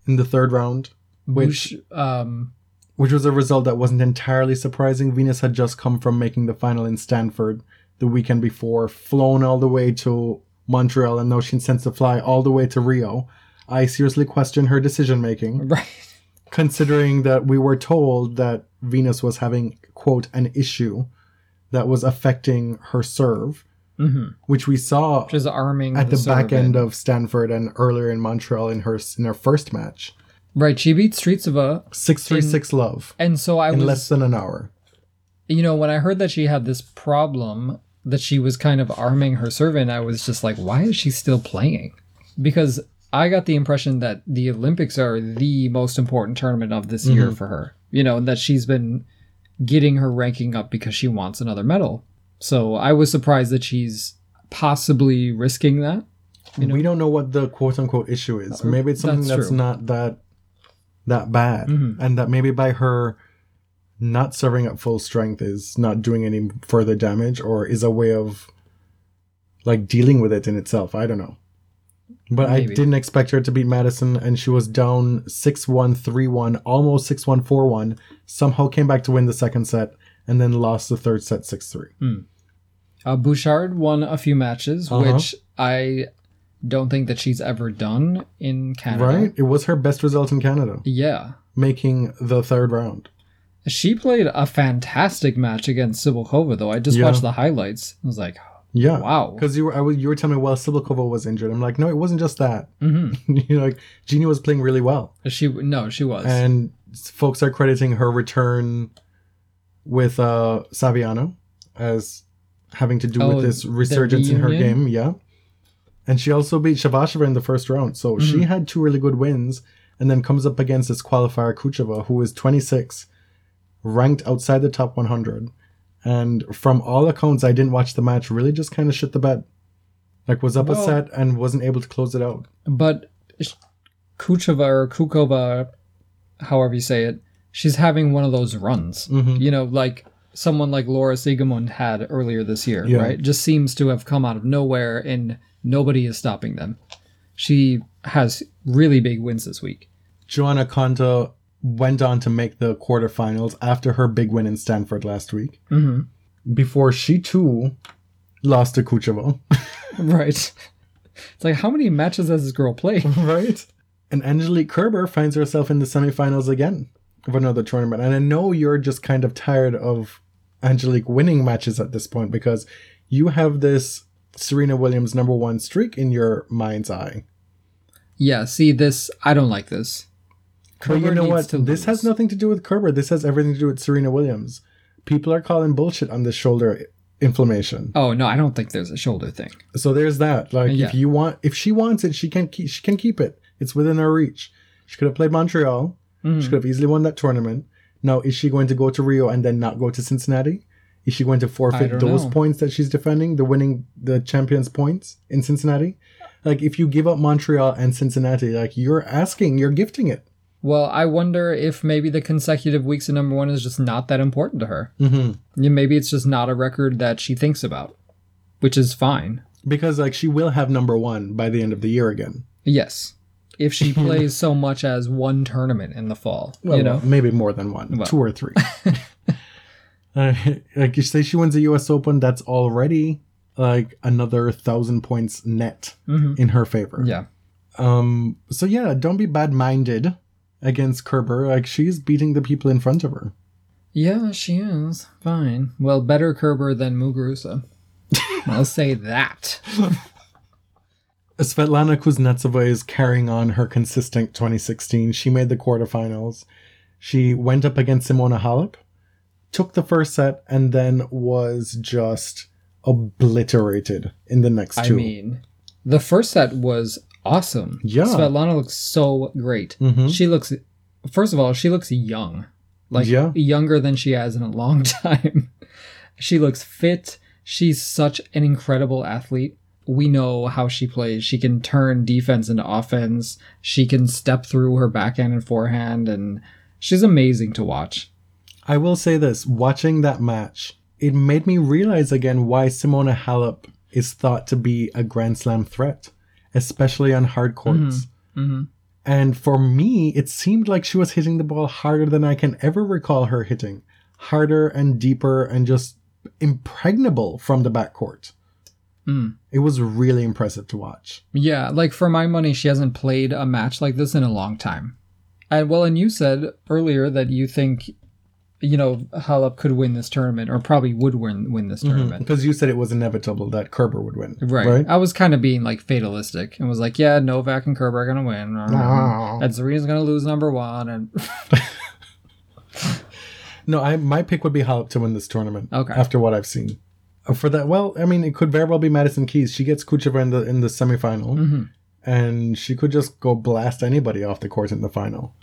in the third round, which Which um which was a result that wasn't entirely surprising. Venus had just come from making the final in Stanford the weekend before, flown all the way to Montreal, and now she intends to fly all the way to Rio. I seriously question her decision making right. Considering that we were told that Venus was having, quote, an issue that was affecting her serve, mm-hmm. which we saw Just arming at the, back end of Stanford and earlier in Montreal in her in her first match. Right, she beat Strycova, Six three six love and so I in was less than an hour. you know, when I heard that she had this problem that she was kind of arming her servant, I was just like, why is she still playing? Because I got the impression that the Olympics are the most important tournament of this year mm-hmm. for her. You know, and that she's been getting her ranking up because she wants another medal. So I was surprised that she's possibly risking that. we don't know what the quote unquote issue is. Uh, maybe it's something that's that's, not that that bad, mm-hmm. and that maybe by her not serving at full strength is not doing any further damage, or is a way of like dealing with it in itself. I don't know. But I didn't expect her to beat Madison, and she was down 6 1, 3 1, almost 6 1, 4 1. Somehow came back to win the second set, and then lost the third set 6 3. Uh, Bouchard won a few matches, Uh-huh. which I don't think that she's ever done in Canada. Right? It was her best result in Canada, Yeah. making the third round. She played a fantastic match against Cibulkova, though. I just Yeah. watched the highlights. I was like, Yeah. Wow. Because you were I was, you were telling me well Cibulkova was injured. I'm like, no, it wasn't just that. mm-hmm. you know, like Genie was playing really well, she no, she was. and folks are crediting her return with uh Saviano as having to do Oh, with this resurgence in her game. Yeah. And she also beat Shabasheva in the first round. So she Mm-hmm. had two really good wins and then comes up against this qualifier Kucheva, who is 26, ranked outside the top 100. And from all accounts, I didn't watch the match, really just kind of shit the bed. Like, was up Well- a set and wasn't able to close it out. but Kucheva or Kukova, however you say it, she's having one of those runs. Mhm. You know, like someone like Laura Siegemund had earlier this year, Yeah. right? Just seems to have come out of nowhere and nobody is stopping them. She has really big wins this week. Joanna Konta went on to make the quarterfinals after her big win in Stanford last week. Mm-hmm. Before she too lost to Kucheva. Right. It's like, how many matches has this girl played? right? And Angelique Kerber finds herself in the semifinals again of another tournament. And I know you're just kind of tired of Angelique winning matches at this point because you have this Serena Williams number one streak in your mind's eye. Yeah, see this. I don't like this. But you know what? This has nothing to do with Kerber. This has everything to do with Serena Williams. People are calling bullshit on this shoulder inflammation. Oh no, I don't think there's a shoulder thing. So there's that. Like Yeah. if you want if she wants it, she can keep she can keep it. It's within her reach. She could have played Montreal. Mm-hmm. She could have easily won that tournament. Now, is she going to go to Rio and then not go to Cincinnati? Is she going to forfeit those know. points that she's defending, the winning the champions points in Cincinnati? Like if you give up Montreal and Cincinnati, like you're asking, you're gifting it. Well, I wonder if maybe the consecutive weeks of number one is just not that important to her. Mm-hmm. Maybe it's just not a record that she thinks about, which is fine. Because like she will have number one by the end of the year again. Yes, if she plays so much as one tournament in the fall, Well, you know. maybe more than one, Well. two or three. uh, like you say, she wins the U.S. Open. That's already like another thousand points net Mhm. in her favor. Yeah, Um. So yeah, don't be bad-minded against Kerber. Like she's beating the people in front of her. yeah, she is fine. Well, better Kerber than Muguruza. I'll say that. Svetlana Kuznetsova is carrying on her consistent 2016. She made the quarterfinals. She went up against Simona Halep, took the first set, and then was just obliterated in the next two. I mean, the first set was awesome. Yeah. Svetlana looks so great. Mhm. She looks, first of all, she looks young, like Yeah. younger than she has in a long time. she looks fit. She's such an incredible athlete. We know how she plays. She can turn defense into offense. She can step through her backhand and forehand, and she's amazing to watch. I will say this watching that match, it made me realize again why Simona Halep is thought to be a Grand Slam threat, especially on hard courts. hmm And for me, it seemed like she was hitting the ball harder than I can ever recall her hitting. Harder and deeper and just impregnable from the backcourt. Mm. It was really impressive to watch. Yeah, like for my money, she hasn't played a match like this in a long time. And well, and you said earlier that you think, you know, Halep could win this tournament, or probably would win win this tournament. Because you said it was inevitable that Kerber would win. Right. Right? I was kind of being like fatalistic and was like, yeah, Novak and Kerber are gonna win. No. And Serena's gonna lose number one. And No, I my pick would be Halep to win this tournament. Okay. After what I've seen. Uh, For that, well, I mean, it could very well be Madison Keys. She gets Kucheva in the in the semifinal, Mhm. and she could just go blast anybody off the court in the final.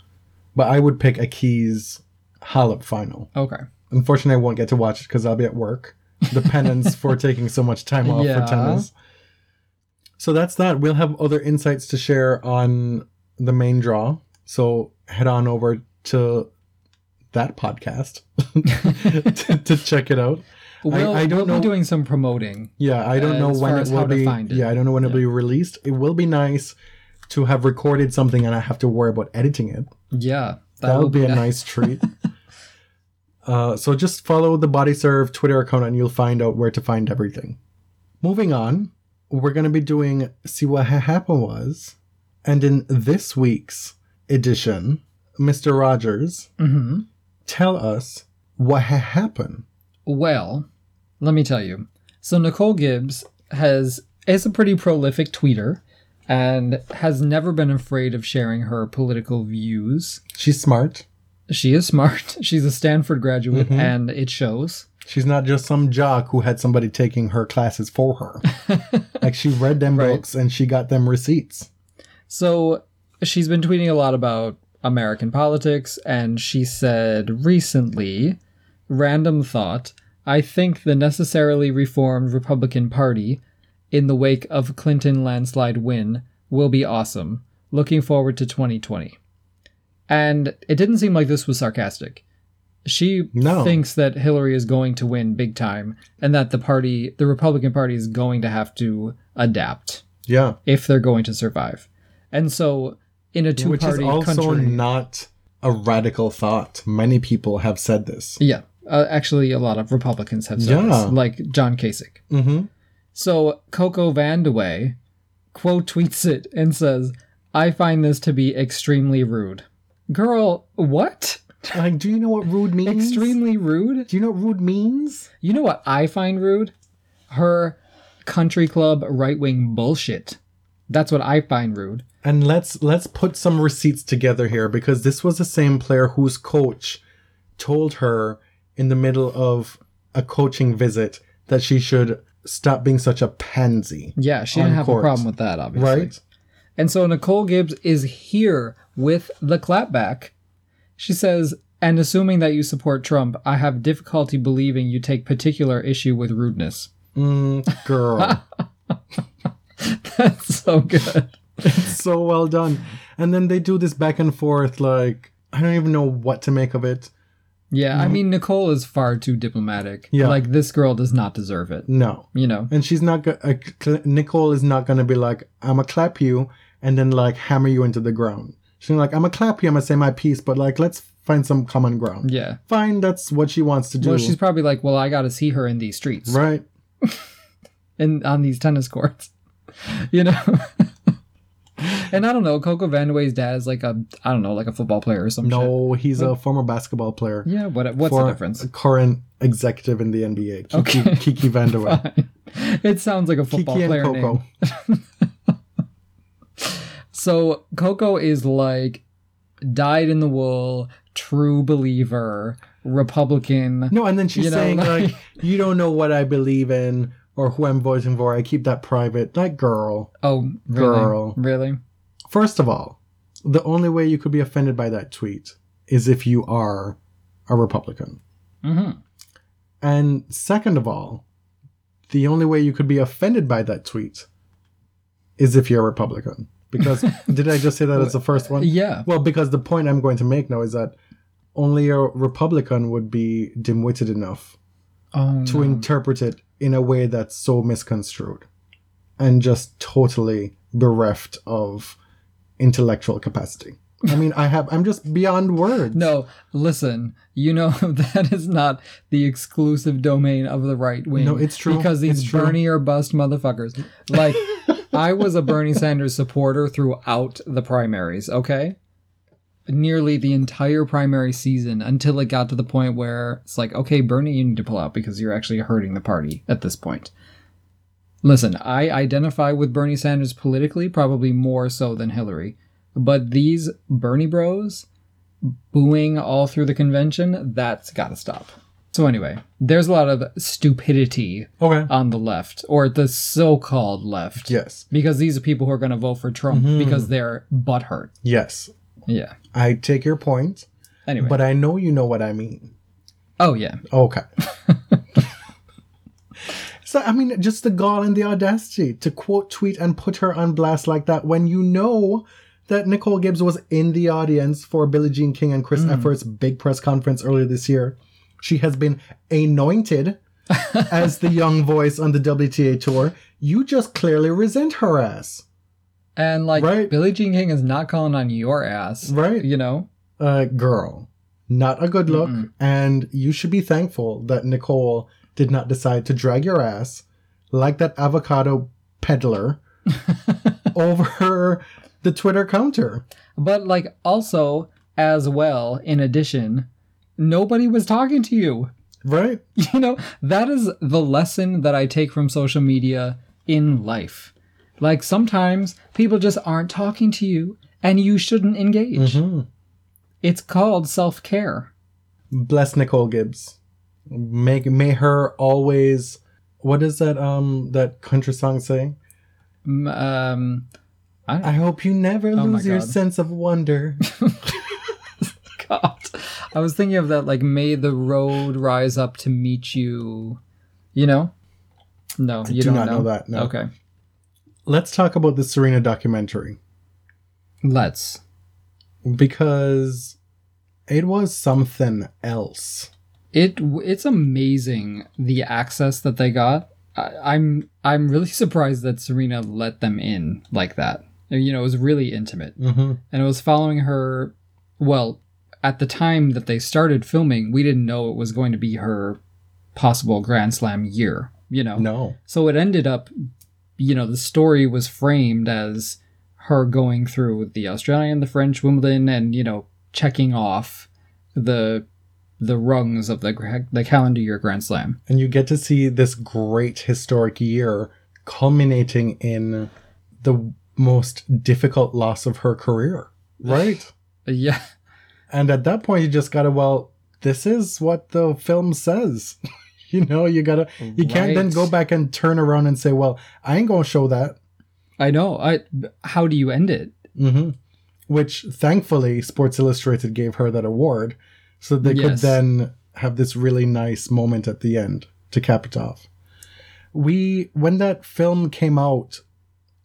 But I would pick a Keys Halep final. okay. Unfortunately, I won't get to watch it because I'll be at work. The penance for taking so much time off Yeah. for tennis. So that's that. We'll have other insights to share on the main draw. So head on over to that podcast to, to check it out. We'll, I don't we'll know- be doing some promoting. Yeah, I don't Uh, know when it will be. it. Yeah, I don't know when it'll be released. It will be nice to have recorded something and I have to worry about editing it. Yeah. That would be a nice. treat. uh, so just follow the Body Serve Twitter account and you'll find out where to find everything. Moving on, we're going to be doing See What Ha- Happened Was. And in this week's edition, Mr. Rogers, hmm tell us what ha- happened. Well, let me tell you. So Nicole Gibbs has is a pretty prolific tweeter and has never been afraid of sharing her political views. She's smart. She is smart. She's a Stanford graduate Mhm. and it shows. She's not just some jock who had somebody taking her classes for her. like she read them Right. books and she got them receipts. So she's been tweeting a lot about American politics, and she said recently, random thought, I think the necessarily reformed Republican Party, in the wake of Clinton landslide win, will be awesome. Looking forward to 2020. And it didn't seem like this was sarcastic. She No. thinks that Hillary is going to win big time, and that the party, the Republican Party, is going to have to adapt Yeah. if they're going to survive. And so, in a two-party Which is also country, not a radical thought. Many people have said this. yeah, uh, actually, a lot of Republicans have said Yeah. this, like John Kasich. Mm-hmm. So Coco Vandeweghe quote tweets it and says, "I find this to be extremely rude." Girl, what? Like, do you know what rude means? Extremely rude. Do you know what rude means? You know what I find rude? Her country club right wing bullshit. That's what I find rude. And let's let's put some receipts together here because this was the same player whose coach told her in the middle of a coaching visit that she should stop being such a pansy. Yeah, she didn't have court. a problem with that, obviously. Right? And so Nicole Gibbs is here with the clapback. She says, and assuming that you support Trump, I have difficulty believing you take particular issue with rudeness. Mm, girl. That's so good. so well done. And then they do this back and forth like I don't even know what to make of it. Yeah, I mean, Nicole is far too diplomatic. Yeah. Like, this girl does not deserve it. No. You know? And she's not go- uh, Cl- Nicole is not going to be like I'm to clap you and then like hammer you into the ground. She's like I'm to clap you, I'm going to say my piece, but like let's find some common ground. Yeah. Fine, that's what she wants to do. Well, she's probably like, well, I got to see her in these streets. right. and on these tennis courts. you know. and I don't know, Coco Vandeweghe's dad is like a I don't know, like a football player or some shit. No, he's a former basketball player. Yeah, what what's the difference? current executive in the NBA, Kiki, Okay. Kiki Vandeweghe. it sounds like a football Kiki and player Coco. name. So Coco is like dyed in the wool, true believer, Republican. No, and then she's You know, saying like- like, "You don't know what I believe in or who I'm voting for. I keep that private." That girl. Oh, really? Girl. Really? First of all, the only way you could be offended by that tweet is if you are a Republican. Mm-hmm. And second of all, the only way you could be offended by that tweet is if you're a Republican. Because did I just say that as the first one? Yeah. Well, because the point I'm going to make now is that only a Republican would be dim-witted enough Oh, to no. interpret it in a way that's so misconstrued and just totally bereft of intellectual capacity. I mean, I have I'm just beyond words. No, listen, you know that is not the exclusive domain of the right wing. No, it's true. Because these. Bernie or bust motherfuckers. Like, I was a Bernie Sanders supporter throughout the primaries, okay? Nearly the entire primary season until it got to the point where it's like, okay, Bernie, you need to pull out because you're actually hurting the party at this point. Listen, I identify with Bernie Sanders politically, probably more so than Hillary. But these Bernie bros booing all through the convention, that's gotta stop. So, anyway, there's a lot of stupidity Okay. on the left, or the so called left. Yes. Because these are people who are gonna vote for Trump mm-hmm. because they're butthurt. Yes. Yeah. I take your point, Anyway. but I know you know what I mean. oh, yeah. Okay. so I mean, just the gall and the audacity to quote tweet and put her on blast like that when you know that Nicole Gibbs was in the audience for Billie Jean King and Chris hmm. Evert's big press conference earlier this year. She has been anointed as the young voice on the WTA tour. You just clearly resent her ass. And, like, Right. Billie Jean King is not calling on your ass. Right. You know? uh, girl. Not a good look, Mm-mm. and you should be thankful that Nicole did not decide to drag your ass like that avocado peddler over the Twitter counter. But like also as well, in addition, nobody was talking to you. Right? You know, that is the lesson that I take from social media in life. Like sometimes people just aren't talking to you and you shouldn't engage. Mhm. It's called self-care. Bless Nicole Gibbs. Make may her always. What does that um that country song say? Um I hope you never Oh lose your sense of wonder. God. I was thinking of that like may the road rise up to meet you. You know? No, you do don't not know that, no. Okay. Let's talk about the Serena documentary. Let's. because it was something else. It it's amazing the access that they got. I, I'm I'm really surprised that Serena let them in like that. You know, it was really intimate, Mm-hmm. and it was following her. Well, at the time that they started filming, we didn't know it was going to be her possible Grand Slam year. You know, No, so it ended up, you know, the story was framed as her going through the Australian, the French, Wimbledon, and, you know, checking off the the rungs of the the calendar year Grand Slam. and you get to see this great historic year culminating in the most difficult loss of her career, right? Yeah, and at that point, you just gotta, well, this is what the film says. you know, you gotta, you can't then go back and turn around and say, well, I ain't gonna show that. I know. I how do you end it? hmm Which thankfully Sports Illustrated gave her that award, so they could then have this really nice moment at the end to cap it off. We when that film came out,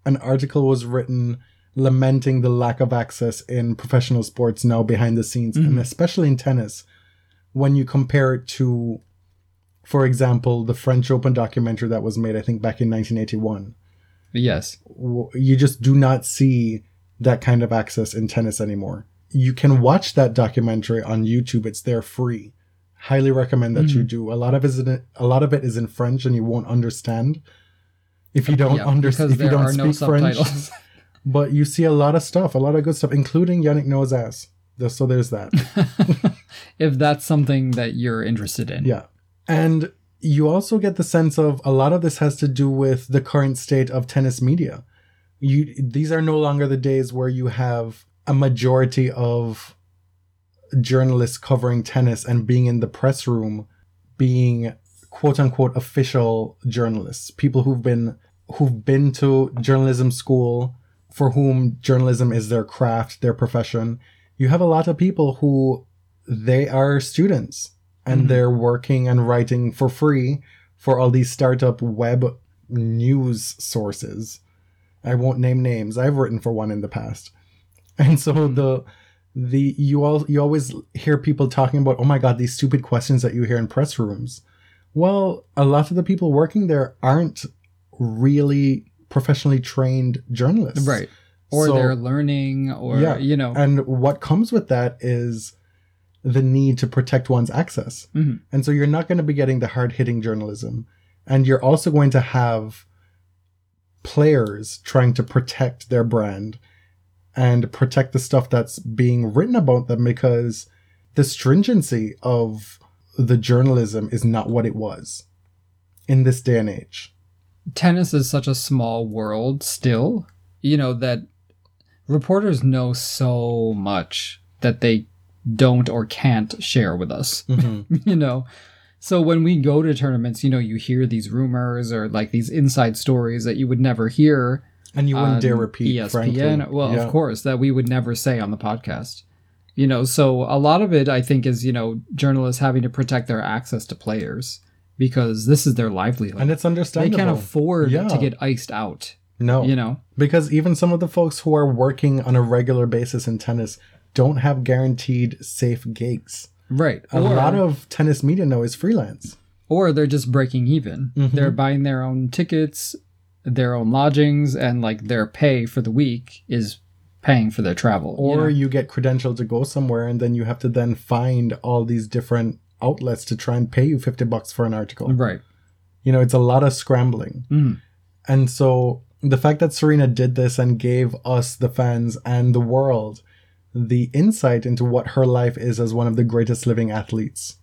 an article was written lamenting the lack of access in professional sports now behind the scenes, and especially in tennis, when you compare it to, for example, the French Open documentary that was made, I think, back in 1981 Yes. you just do not see that kind of access in tennis anymore. You can watch that documentary on YouTube. It's there free. Highly recommend that you hmm. do. A lot of it is in, a lot of it is in French and you won't understand if you don't Yeah, understand if you don't are no speak French. But you see a lot of stuff, a lot of good stuff, including Yannick Noah's ass. So there's that. if that's something that you're interested in. Yeah. And you also get the sense of a lot of this has to do with the current state of tennis media. You these are no longer the days where you have a majority of journalists covering tennis and being in the press room being quote unquote official journalists, people who've been who've been to journalism school for whom journalism is their craft, their profession. You have a lot of people who they are students and Mhm. they're working and writing for free for all these startup web news sources. I won't name names. I've written for one in the past. And so the the you all you always hear people talking about, "Oh my god, these stupid questions that you hear in press rooms." Well, a lot of the people working there aren't really professionally trained journalists. Right. Or So- they're learning or Yeah, you know. And what comes with that is the need to protect one's access. Mhm. And so you're not going to be getting the hard hitting journalism. And you're also going to have players trying to protect their brand and protect the stuff that's being written about them because the stringency of the journalism is not what it was in this day and age. tennis is such a small world still, you know, that reporters know so much that they don't or can't share with us, mm-hmm. you know. So when we go to tournaments, you know, you hear these rumors or like these inside stories that you would never hear And you wouldn't dare um, repeat, ESPN. frankly. Well, Yeah. of course, that we would never say on the podcast. You know, so a lot of it I think is, you know, journalists having to protect their access to players because this is their livelihood. And it's understandable. they can't afford Yeah. to get iced out, No. you know. Because even some of the folks who are working on a regular basis in tennis don't have guaranteed safe gigs. Right. A or, lot of tennis media now is freelance. or they're just breaking even. Mhm. They're buying their own tickets, their own lodgings, and like their pay for the week is paying for their travel. you Or know? you get credentialed to go somewhere and then you have to then find all these different outlets to try and pay you 50 bucks for an article. right. You know, it's a lot of scrambling. Mhm. And so the fact that Serena did this and gave us, the fans, and the world the insight into what her life is as one of the greatest living athletes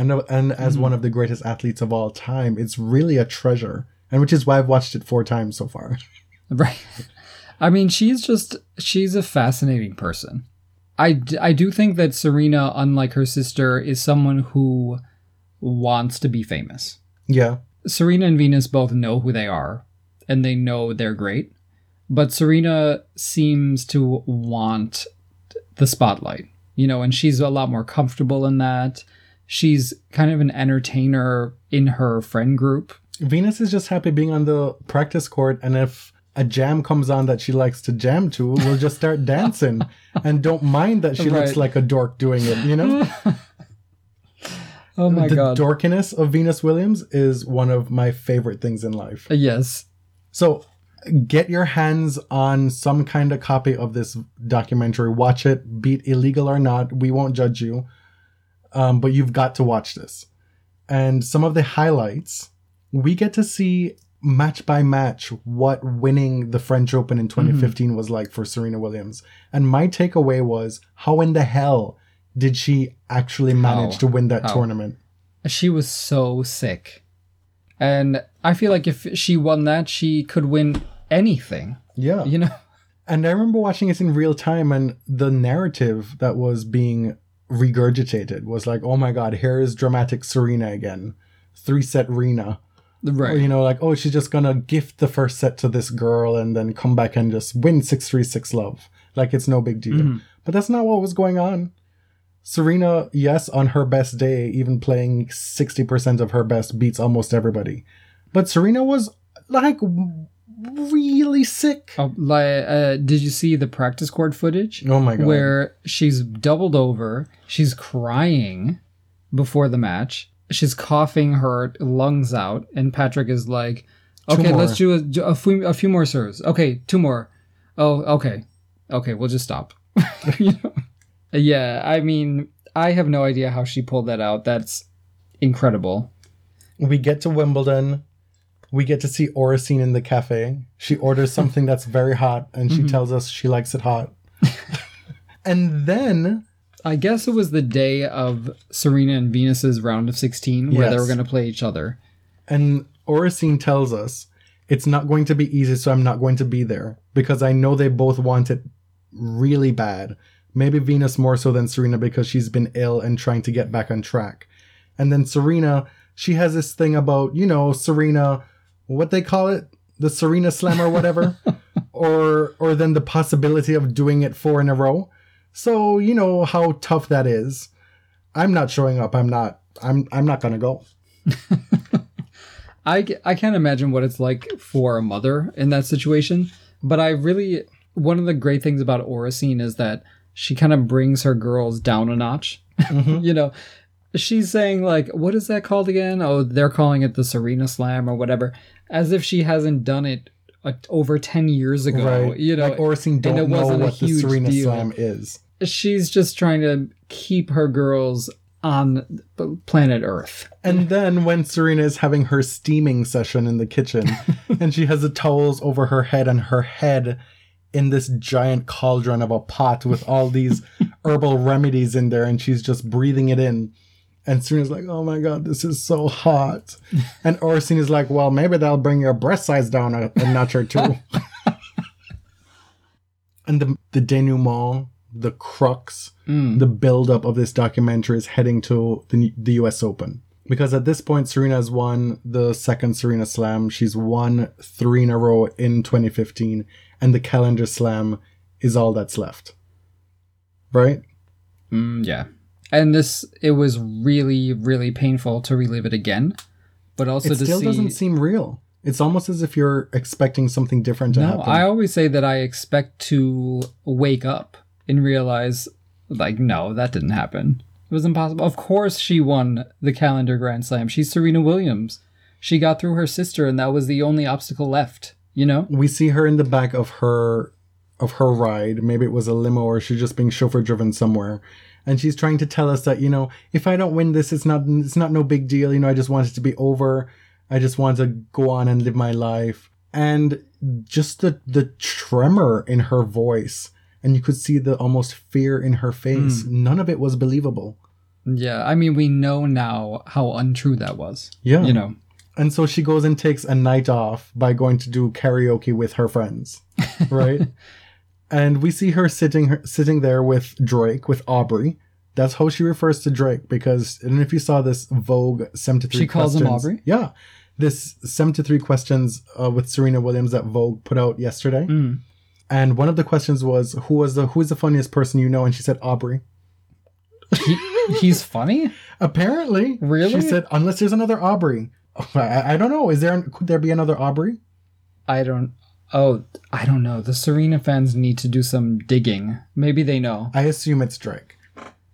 and, and as hmm. one of the greatest athletes of all time, it's really a treasure. And which is why I've watched it four times so far. Right. I mean, she's just, she's a fascinating person. I, I do think that Serena, unlike her sister, is someone who wants to be famous. yeah. Serena and Venus both know who they are and they know they're great. But Serena seems to want the spotlight, you know, and she's a lot more comfortable in that. She's kind of an entertainer in her friend group. Venus is just happy being on the practice court, and if a jam comes on that she likes to jam to, we'll just start dancing and don't mind that she looks like a dork doing it, you know? Oh my the god. The dorkiness of Venus Williams is one of my favorite things in life. yes. So get your hands on some kind of copy of this documentary. Watch it, be it illegal or not. We won't judge you. Um, but you've got to watch this. And some of the highlights, we get to see match by match what winning the French Open in 2015 was like for Serena Williams. And my takeaway was how in the hell did she actually manage How? to win that How? tournament? She was so sick. And I feel like if she won that, she could win anything. Yeah. You know? And I remember watching it in real time, and the narrative that was being regurgitated was like, oh my god, here is dramatic Serena again. Three set Rena. Or, Right. you know, like, oh, she's just gonna gift the first set to this girl and then come back and just win 636 love. Like, it's no big deal. Mhm. But that's not what was going on. Serena, yes, on her best day, even playing 60% of her best, beats almost everybody. But Serena was like really sick. Oh, like, uh, did you see the practice court footage? Oh my god. where she's doubled over, she's crying before the match, she's coughing her lungs out, and Patrick is like, "Okay, let's do a, a few a few more serves. Okay, two more. Oh, okay, okay, we'll just stop." you know? Yeah, I mean, I have no idea how she pulled that out. That's incredible. we get to Wimbledon. We get to see Oracene in the cafe. She orders something that's very hot and she Mhm. tells us she likes it hot. and then I guess it was the day of Serena and Venus's round of 16 where they were going to play each other. and Oracene tells us it's not going to be easy, so I'm not going to be there because I know they both want it really bad. Maybe Venus more so than Serena because she's been ill and trying to get back on track. And then Serena, she has this thing about, you know, Serena, what they call it? The Serena Slam or whatever. or or then the possibility of doing it four in a row. So, you know how tough that is. I'm not showing up. I'm not I'm I'm not gonna go. I, I can't imagine what it's like for a mother in that situation. But I really, one of the great things about Oracene is that she kind of brings her girls down a notch. Mhm. you know, she's saying, like, what is that called again? Oh, they're calling it the Serena Slam or whatever, as if she hasn't done it uh, over 10 years ago. right. You know, like Oracene it don't know wasn't a what the huge Serena deal. Slam is. she's just trying to keep her girls on planet Earth. And then when Serena is having her steaming session in the kitchen and she has the towels over her head and her head in this giant cauldron of a pot with all these herbal remedies in there and she's just breathing it in. And Serena's like, oh my god, this is so hot. And Oracene is like, well, maybe that'll bring your breast size down a, a notch or two. and the, the denouement, the crux, Mm. the build-up of this documentary is heading to the, the U.S. Open because at this point Serena has won the second Serena Slam. She's won three in a row in 2015, and the calendar Slam is all that's left. Right? Mm, yeah. And this, it was really, really painful to relive it again, but also it to still see. doesn't seem real. It's almost as if you're expecting something different to no, happen. I always say that I expect to wake up and realize, like, no, that didn't happen. It was impossible. Of course, she won the calendar Grand Slam. She's Serena Williams. She got through her sister, and that was the only obstacle left. You know? we see her in the back of her of her ride. Maybe it was a limo or she's just being chauffeur driven somewhere. And she's trying to tell us that, you know, if I don't win this, it's not it's not no big deal. You know, I just want it to be over. I just want to go on and live my life. And just the the tremor in her voice. And you could see the almost fear in her face. Hmm. None of it was believable. Yeah. I mean, we know now how untrue that was. Yeah. You know? And so she goes and takes a night off by going to do karaoke with her friends, right? and we see her sitting her, sitting there with Drake, with Aubrey. That's how she refers to Drake because I if you saw this Vogue 73 She calls him questions. Aubrey? Yeah. This 73 questions uh, with Serena Williams that Vogue put out yesterday. Mm. And one of the questions was who was the who is the funniest person you know and she said Aubrey. He, he's funny? Apparently. Really? She said unless there's another Aubrey. I, I don't know. Is there could there be another Aubrey? I don't. Oh, I don't know. The Serena fans need to do some digging. Maybe they know. I assume it's Drake.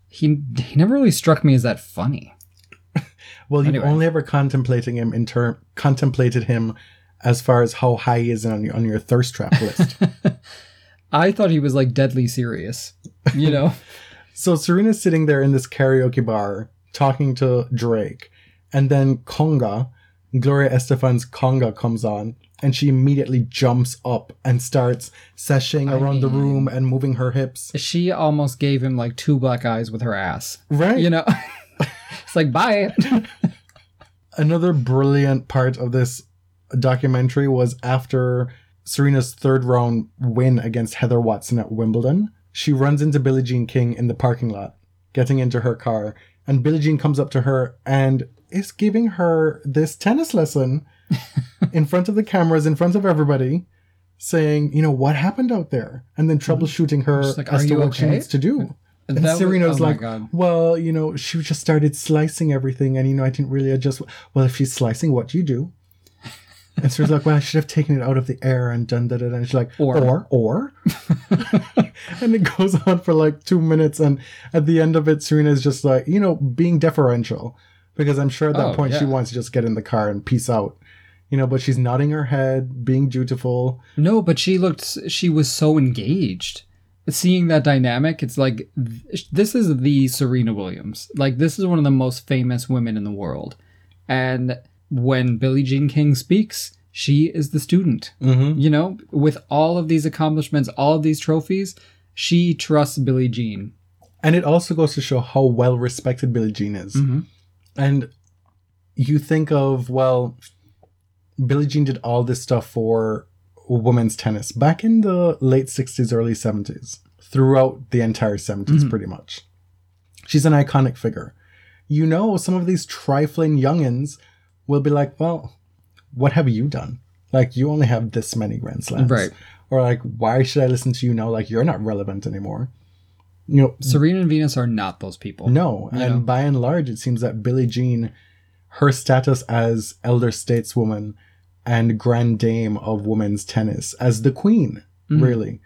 He he never really struck me as that funny. Well, Anyway. only ever contemplating him in term contemplated him as far as how high he is on your on your thirst trap list. I thought he was like deadly serious. You know? so Serena's sitting there in this karaoke bar talking to Drake, and then Conga, Gloria Estefan's Conga comes on, and she immediately jumps up and starts seshing around the room and moving her hips. She almost gave him like two black eyes with her ass. Right? You know? it's like, bye. Another brilliant part of this documentary was after Serena's third round win against Heather Watson at Wimbledon. She runs into Billie Jean King in the parking lot, getting into her car, and Billie Jean comes up to her and is giving her this tennis lesson in front of the cameras, in front of everybody, saying, you know, what happened out there? And then mm-hmm. troubleshooting her like, as to what she needs to do. And That was- Serena's oh like, well, you know, she just started slicing everything, and you know, I didn't really adjust. Well, if she's slicing, what do you do? And Serena's like, well, I should have taken it out of the air and done that. And she's like, Or. or, or. and it goes on for like two minutes, and at the end of it, Serena's just like, you know, being deferential, because I'm sure at that Oh, point she wants to just get in the car and peace out. You know, but she's nodding her head, being dutiful. No, but she looked, she was so engaged. Seeing that dynamic, it's like, this is the Serena Williams. Like, this is one of the most famous women in the world. And when Billie Jean King speaks, she is the student. Mm-hmm. You know, with all of these accomplishments, all of these trophies, she trusts Billie Jean. And it also goes to show how well respected Billie Jean is. And you think of, well, Billie Jean did all this stuff for women's tennis back in the late 60s, early 70s, throughout the entire 70s, mm-hmm. pretty much. She's an iconic figure. You know, some of these trifling youngins will be like, well, what have you done? Like, you only have this many Grand Slams. Right. Or like, why should I listen to you now? Like, you're not relevant anymore. You know, Serena and Venus are not those people. no, and know? by and large, it seems that Billie Jean, her status as elder stateswoman and grand dame of women's tennis, as the queen, Mm-hmm. really,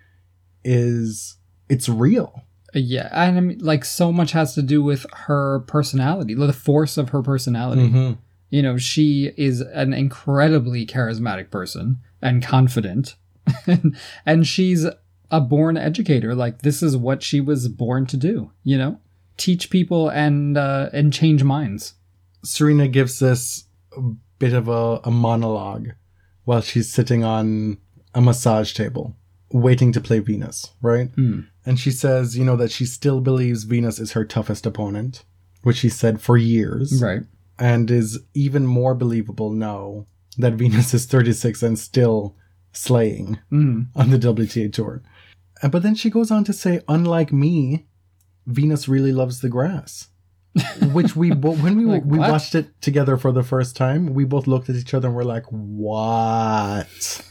is it's real. Yeah, and I mean, like so much has to do with her personality, the force of her personality. Mm-hmm. You know, she is an incredibly charismatic person and confident, and she's a born educator. Like this is what she was born to do. You know, teach people and uh, and change minds. Serena gives this bit of a, a monologue while she's sitting on a massage table, waiting to play Venus, right? Mm. And she says, you know, that she still believes Venus is her toughest opponent, which she said for years. Right. and is even more believable now that Venus is 36 and still slaying Mm. on the WTA tour. But then she goes on to say, unlike me, Venus really loves the grass. Which we when we Like, we what? watched it together for the first time, we both looked at each other and were like, "What?"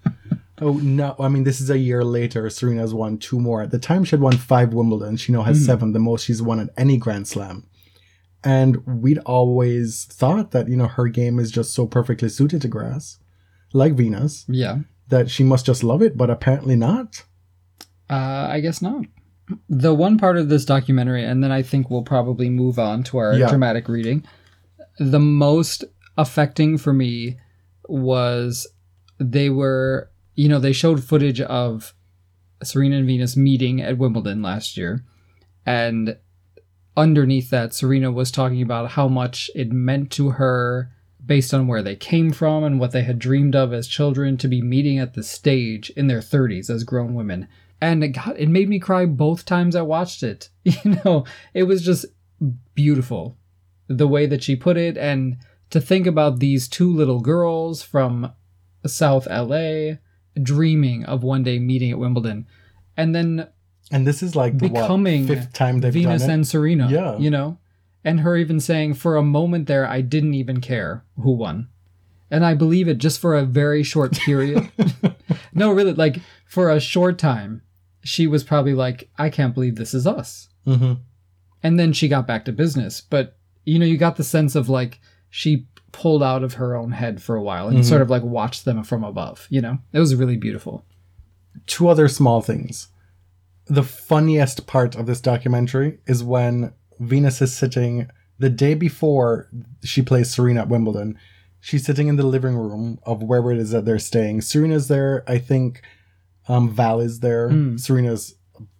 oh no! I mean, this is a year later. Serena's won two more. At the time, she had won five Wimbledon. She now has Hmm. seven, the most she's won at any Grand Slam. And we'd always thought that you know her game is just so perfectly suited to grass, like Venus, Yeah. that she must just love it. But apparently not. Uh, I guess not. The one part of this documentary, and then I think we'll probably move on to our Yeah. dramatic reading. The most affecting for me was they were, you know, they showed footage of Serena and Venus meeting at Wimbledon last year. And underneath that, Serena was talking about how much it meant to her based on where they came from and what they had dreamed of as children to be meeting at the stage in their 30s as grown women. And it got it made me cry both times I watched it. You know, it was just beautiful the way that she put it and to think about these two little girls from South LA dreaming of one day meeting at Wimbledon. And then And this is like the what, Becoming fifth time they've Venus done it. and Serena. Yeah. You know? And her even saying, for a moment there, I didn't even care who won. And I believe it just for a very short period. no, really, like for a short time, she was probably like, I can't believe this is us. hmm And then she got back to business. But, you know, you got the sense of like she pulled out of her own head for a while and Mhm. sort of like watched them from above, you know? It was really beautiful. Two other small things. The funniest part of this documentary is when Venus is sitting the day before she plays Serena at Wimbledon. She's sitting in the living room of wherever it is that they're staying. Serena's there. I think um, Val is there. Mm. Serena's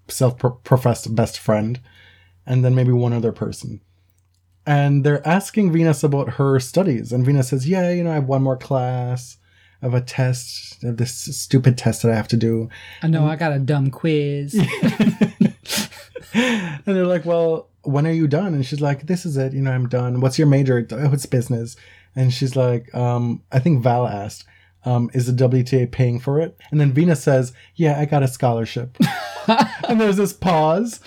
self-professed best friend, and then maybe one other person. And they're asking Venus about her studies, and Venus says, "Yeah, you know, I have one more class." of a test, of this stupid test that I have to do. I know I got a dumb quiz. And they're like, well, when are you done? And she's like, this is it. You know, I'm done. What's your major? Oh, it's business. And she's like, um, I think Val asked, um, is the WTA paying for it? And then Venus says, yeah, I got a scholarship. and there's this pause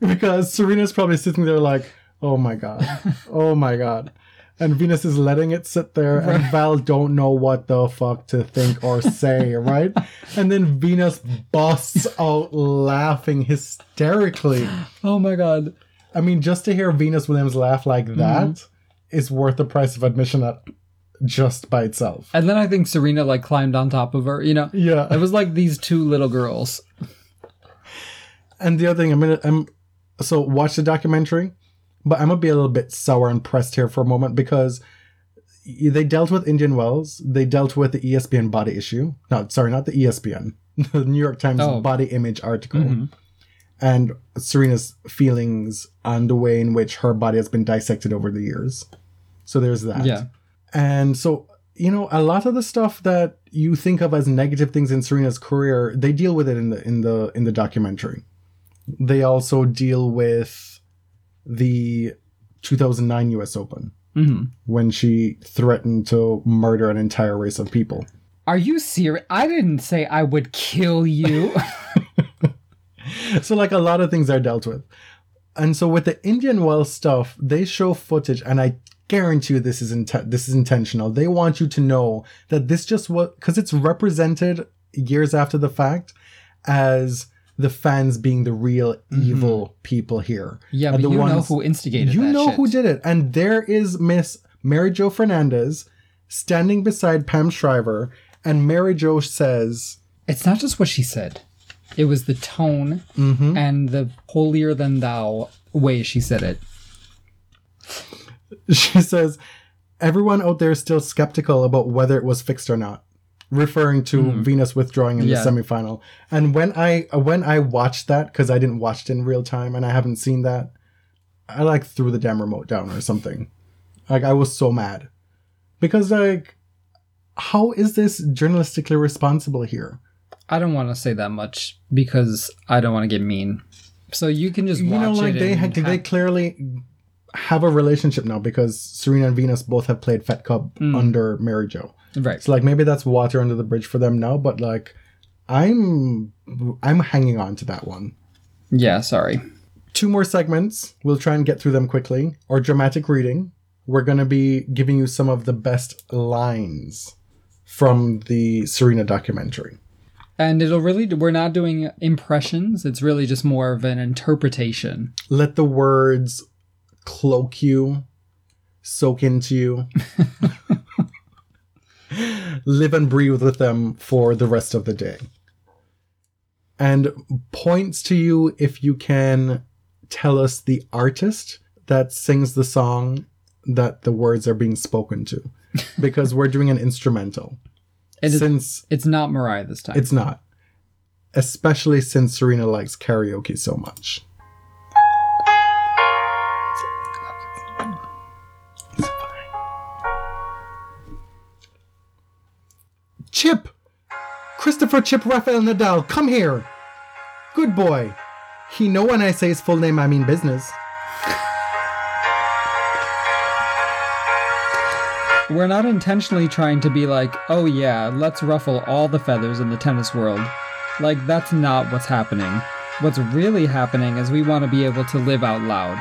because Serena's probably sitting there like, oh my God. Oh my God. And Venus is letting it sit there, and Val don't know what the fuck to think or say, right? And then Venus busts out laughing hysterically. oh my god. I mean, just to hear Venus Williams laugh like that is worth the price of admission at just by itself. And then I think Serena like climbed on top of her. You know, Yeah. it was like these two little girls. And the other thing, I'm gonna, I'm so watch the documentary, but I'm gonna be a little bit sour and pressed here for a moment because they dealt with Indian Wells, they dealt with the ESPN body issue. No, sorry, not the ESPN, the New York Times Oh. body image article, mm-hmm. and Serena's feelings on the way in which her body has been dissected over the years. So there's that. Yeah. And so, you know, a lot of the stuff that you think of as negative things in Serena's career, they deal with it in the in the in the documentary. They also deal with the 2009 US Open hmm when she threatened to murder an entire race of people. Are you serious? I didn't say I would kill you. so like a lot of things are dealt with. And so with the Indian Wells stuff, they show footage and I guarantee you this is inten- this is intentional. They want you to know that this just what cuz it's represented years after the fact as the fans being the real evil people here. Mm-hmm. yeah, And but the you know who instigated you know shit. who did it. And there is Miss Mary Jo Fernandez standing beside Pam Shriver and Mary Jo says It's not just what she said. It was the tone Mm-hmm. and the holier than thou way she said it. she says everyone out there is still skeptical about whether it was fixed or not referring to mm-hmm. venus withdrawing in. Yeah. the semifinal and when i when i watched that because i didn't watch it in real time and i haven't seen that i like threw the damn remote down or something like i was so mad because like how is this journalistically responsible here I don't want to say that much because I don't want to get mean. So you can just you watch know like they and ha- they clearly have a relationship now because serena and venus both have played fed cup Hmm. under mary jo right. So like maybe that's water under the bridge for them now, but like I'm I'm hanging on to that one. Yeah, sorry. Two more segments. We'll try and get through them quickly. Or dramatic reading. We're gonna be giving you some of the best lines from the Serena documentary. And it'll really we're not doing impressions. It's really just more of an interpretation. Let the words cloak you, soak into you. Live and breathe with them for the rest of the day. And points to you if you can tell us the artist that sings the song that the words are being spoken to. Because we're doing an instrumental. Since it's not Mariah this time. it's not. Especially since Serena likes karaoke so much. Christopher Chip Rafael Nadal, come here! Good boy. He know when I say his full name I mean business. We're not intentionally trying to be like, oh yeah, let's ruffle all the feathers in the tennis world. Like, that's not what's happening. What's really happening is we want to be able to live out loud.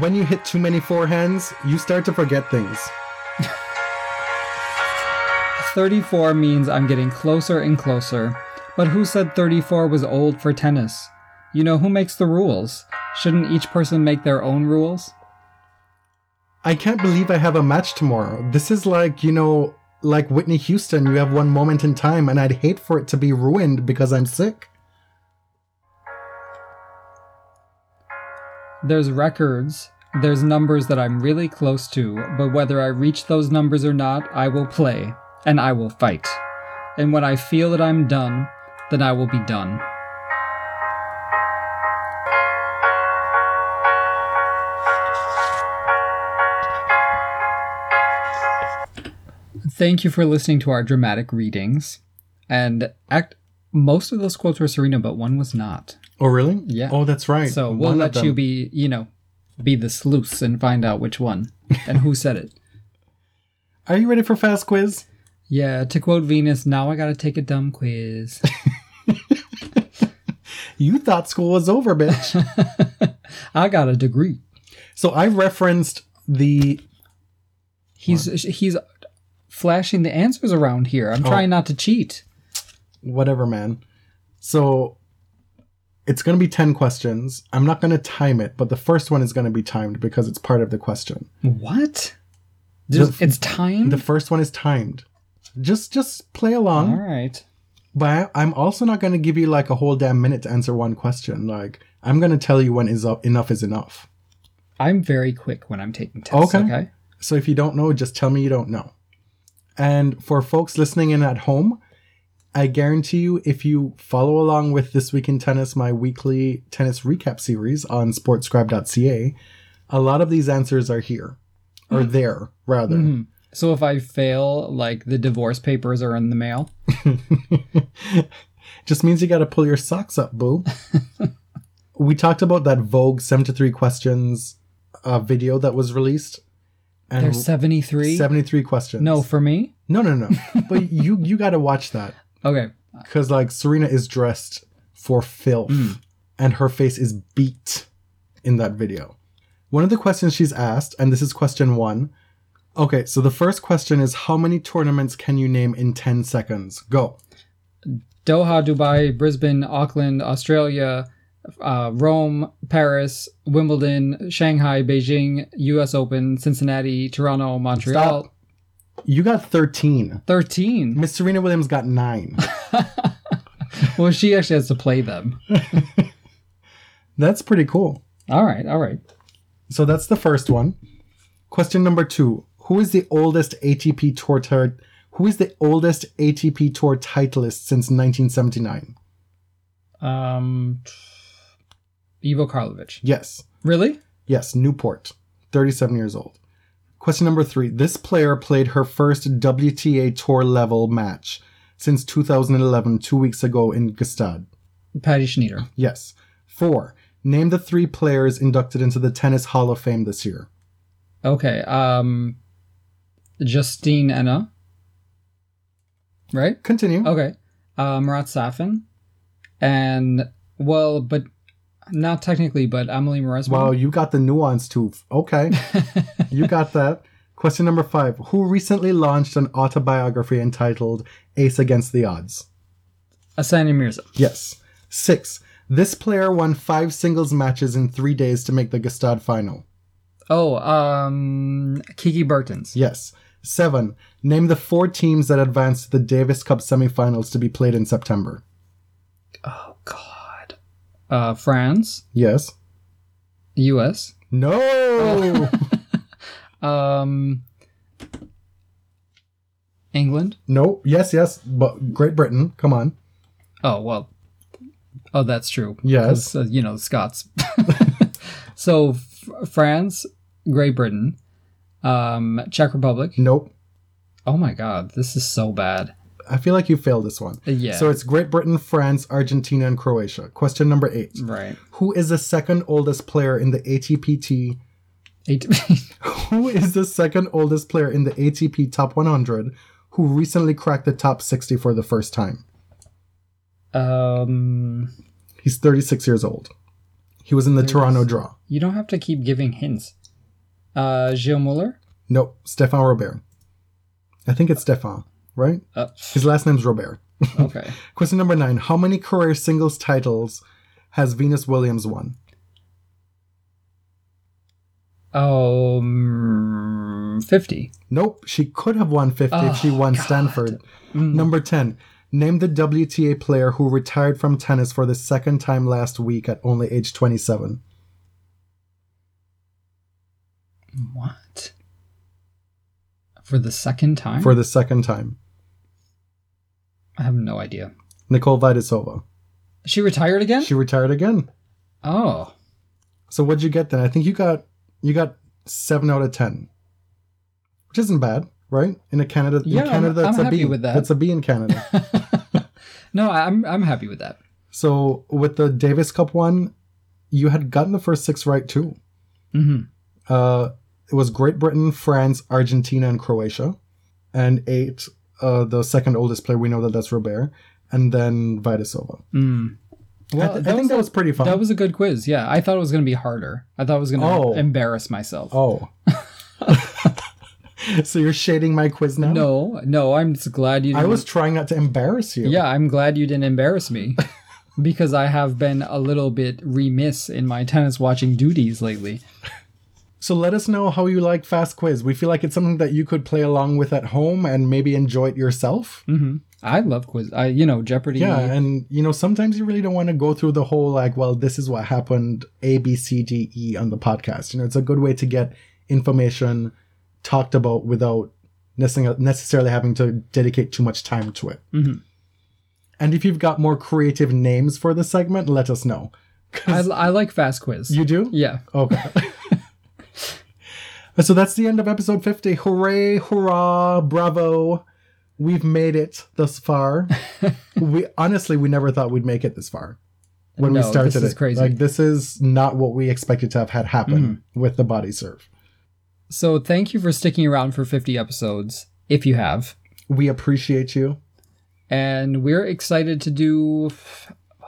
When you hit too many forehands, you start to forget things. 34 means I'm getting closer and closer. But who said 34 was old for tennis? You know, who makes the rules? Shouldn't each person make their own rules? I can't believe I have a match tomorrow. This is like, you know, like Whitney Houston, you have one moment in time, and I'd hate for it to be ruined because I'm sick. There's records, there's numbers that I'm really close to, but whether I reach those numbers or not, I will play, and I will fight. And when I feel that I'm done, then I will be done. thank you for listening to our dramatic readings. And act most of those quotes were Serena, but one was not. Oh, really? Yeah. Oh, that's right. So we'll One let you be, you know, be the sleuths and find out which one and who said it. Are you ready for fast quiz? Yeah, to quote Venus, now I gotta take a dumb quiz. You thought school was over, bitch. I got a degree. so I referenced the He's he's flashing the answers around here. I'm Oh. trying not to cheat. whatever, man. So it's going to be 10 questions. I'm not going to time it, but the first one is going to be timed because it's part of the question. What? There's, it's timed? The first one is timed. Just just play along. All right. But I, I'm also not going to give you like a whole damn minute to answer one question. Like I'm going to tell you when is up, enough is enough. I'm very quick when I'm taking tests. Okay. Okay. So if you don't know, just tell me you don't know. And for folks listening in at home, I guarantee you, if you follow along with This Week in Tennis, my weekly tennis recap series on sportscribe.ca, a lot of these answers are here, or there, rather. Mhm. So if I fail, like the divorce papers are in the mail. Just means you got to pull your socks up, boo. we talked about that Vogue 73 questions uh, video that was released. And There's 73. 73 questions. No, for me. No, no, no. but you you got to watch that. Okay. because like Serena is dressed for filth Mm. and her face is beat in that video. One of the questions she's asked, and this is question one. Okay, so the first question is how many tournaments can you name in 10 seconds? Go. Doha, Dubai, Brisbane, Auckland, Australia, uh, Rome, Paris, Wimbledon, Shanghai, Beijing, U.S. Open, Cincinnati, Toronto, Montreal. Stop. You got 13. 13. Miss Serena Williams got nine. Well, she actually has to play them. That's pretty cool. All right. All right. So that's the first one. Question number two. Who is the oldest ATP tour tar- who is the oldest ATP tour titleist since 1979? Um, Ivo Karlovic. Yes. Really? Yes, Newport, 37 years old. Question number three. This player played her first WTA Tour level match since 2011, two weeks ago in Gstaad. Patty Schnyder. Yes. Four. Name the three players inducted into the Tennis Hall of Fame this year. Okay. Um, Justine Henin. Right? Continue. Okay. Uh, Marat Safin. And, well, but not technically, but Emily Mauresmo. Wow, you got the nuance too. Okay, you got that. Question number five. Who recently launched an autobiography entitled Ace Against the Odds? Sania Mirza. Yes. Six. This player won five singles matches in three days to make the Gstaad final. Oh, um, Kiki Bertens. Yes. Seven. Name the four teams that advanced to the Davis Cup semifinals to be played in September. Oh, God. Uh, France. Yes. U.S. No. Um, England. no. Yes. Yes. But Great Britain. Come on. Oh, well. Oh, that's true. Yes. Uh, you know, the Scots. so, F- France, Great Britain, um, Czech Republic. Nope. Oh my God, this is so bad. I feel like you failed this one. Yeah. So it's Great Britain, France, Argentina, and Croatia. Question number eight. right. Who is the second oldest player in the ATPT? Eight. Who is the second oldest player in the ATP Top 100 who recently cracked the top 60 for the first time? um, He's 36 years old. He was in the Toronto draw. you don't have to keep giving hints. Uh, Gilles Muller. Nope, Stefan Robert. I think it's Stefan, right? Uh, His last name's Robert. okay. Question number nine. How many career singles titles has Venus Williams won? Um, fifty. Nope, she could have won 50 if she Oh, won God. Stanford. Mm. Number 10. Name the WTA player who retired from tennis for the second time last week at only age 27. What? For the second time? For the second time. I have no idea. Nicole Vaidisova. She retired again? She retired again. oh, So what'd you get then? I think you got you got 7 out of 10. Which isn't bad. right? In a Canada, Yeah, in I'm- Canada, that's I'm a happy B. with that. That's a B in Canada. No, I'm I'm happy with that. so with the Davis Cup one, you had gotten the first six right too. hmm Uh, it was Great Britain, France, Argentina, and Croatia, and eight. Uh, the second oldest player we know that that's Robert, and then Vaidisova. Mm. I, Well, th- I think that was pretty fun. That was a good quiz. Yeah, I thought it was going to be harder. I thought it was going to Oh. embarrass myself. oh. so you're shading my quiz now? No, no, I'm just glad you. I Didn't, was trying not to embarrass you. Yeah, I'm glad you didn't embarrass me, because I have been a little bit remiss in my tennis watching duties lately. So let us know how you like Fast Quiz. We feel like it's something that you could play along with at home and maybe enjoy it yourself. hmm I love quiz. I you know Jeopardy. Yeah, and you know, sometimes you really don't want to go through the whole like, well, this is what happened A, B, C, D, E on the podcast. You know, it's a good way to get information talked about without necessarily having to dedicate too much time to it. Mhm. And if you've got more creative names for the segment, let us know. I, I like fast quiz. You do? yeah. Okay. so that's the end of episode 50. Hooray, hurrah, bravo. We've made it thus far. we honestly we never thought we'd make it this far. When we started this is it. crazy. Like this is not what we expected to have had happen Mm-hmm. with the body serve. So thank you for sticking around for 50 episodes, if you have, We appreciate you. and we're excited to do.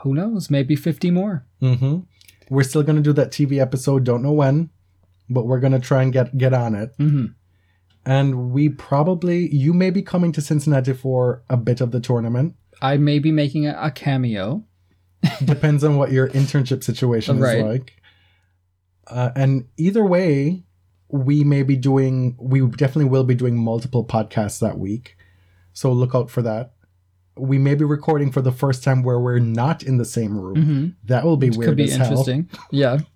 Who knows? Maybe 50 more. hmm We're still gonna do that TV episode, don't know when, but we're gonna try and get get on it. hmm And we probably you may be coming to Cincinnati for a bit of the tournament. I may be making a, a cameo. depends on what your internship situation is like. Uh, and either way, we may be doing, we definitely will be doing multiple podcasts that week. So look out for that. We may be recording for the first time where we're not in the same room. hmm That will be weird Could be as hell. Yeah.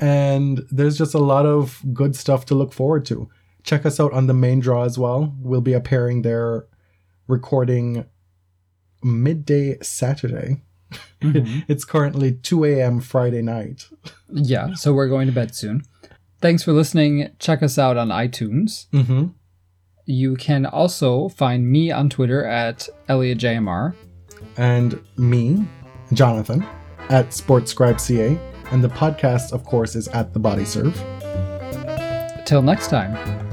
And there's just a lot of good stuff to look forward to. Check us out on the main draw as well. We'll be appearing there recording midday Saturday. Mhm. It's currently 2 a.m. Friday night. yeah. So we're going to bed soon. Thanks for listening. Check us out on iTunes. Mm-hmm. You can also find me on Twitter at ElliotJMR. And me, Jonathan, at SportsScribeCA. And the podcast, of course, is at The Body Serve. Till next time.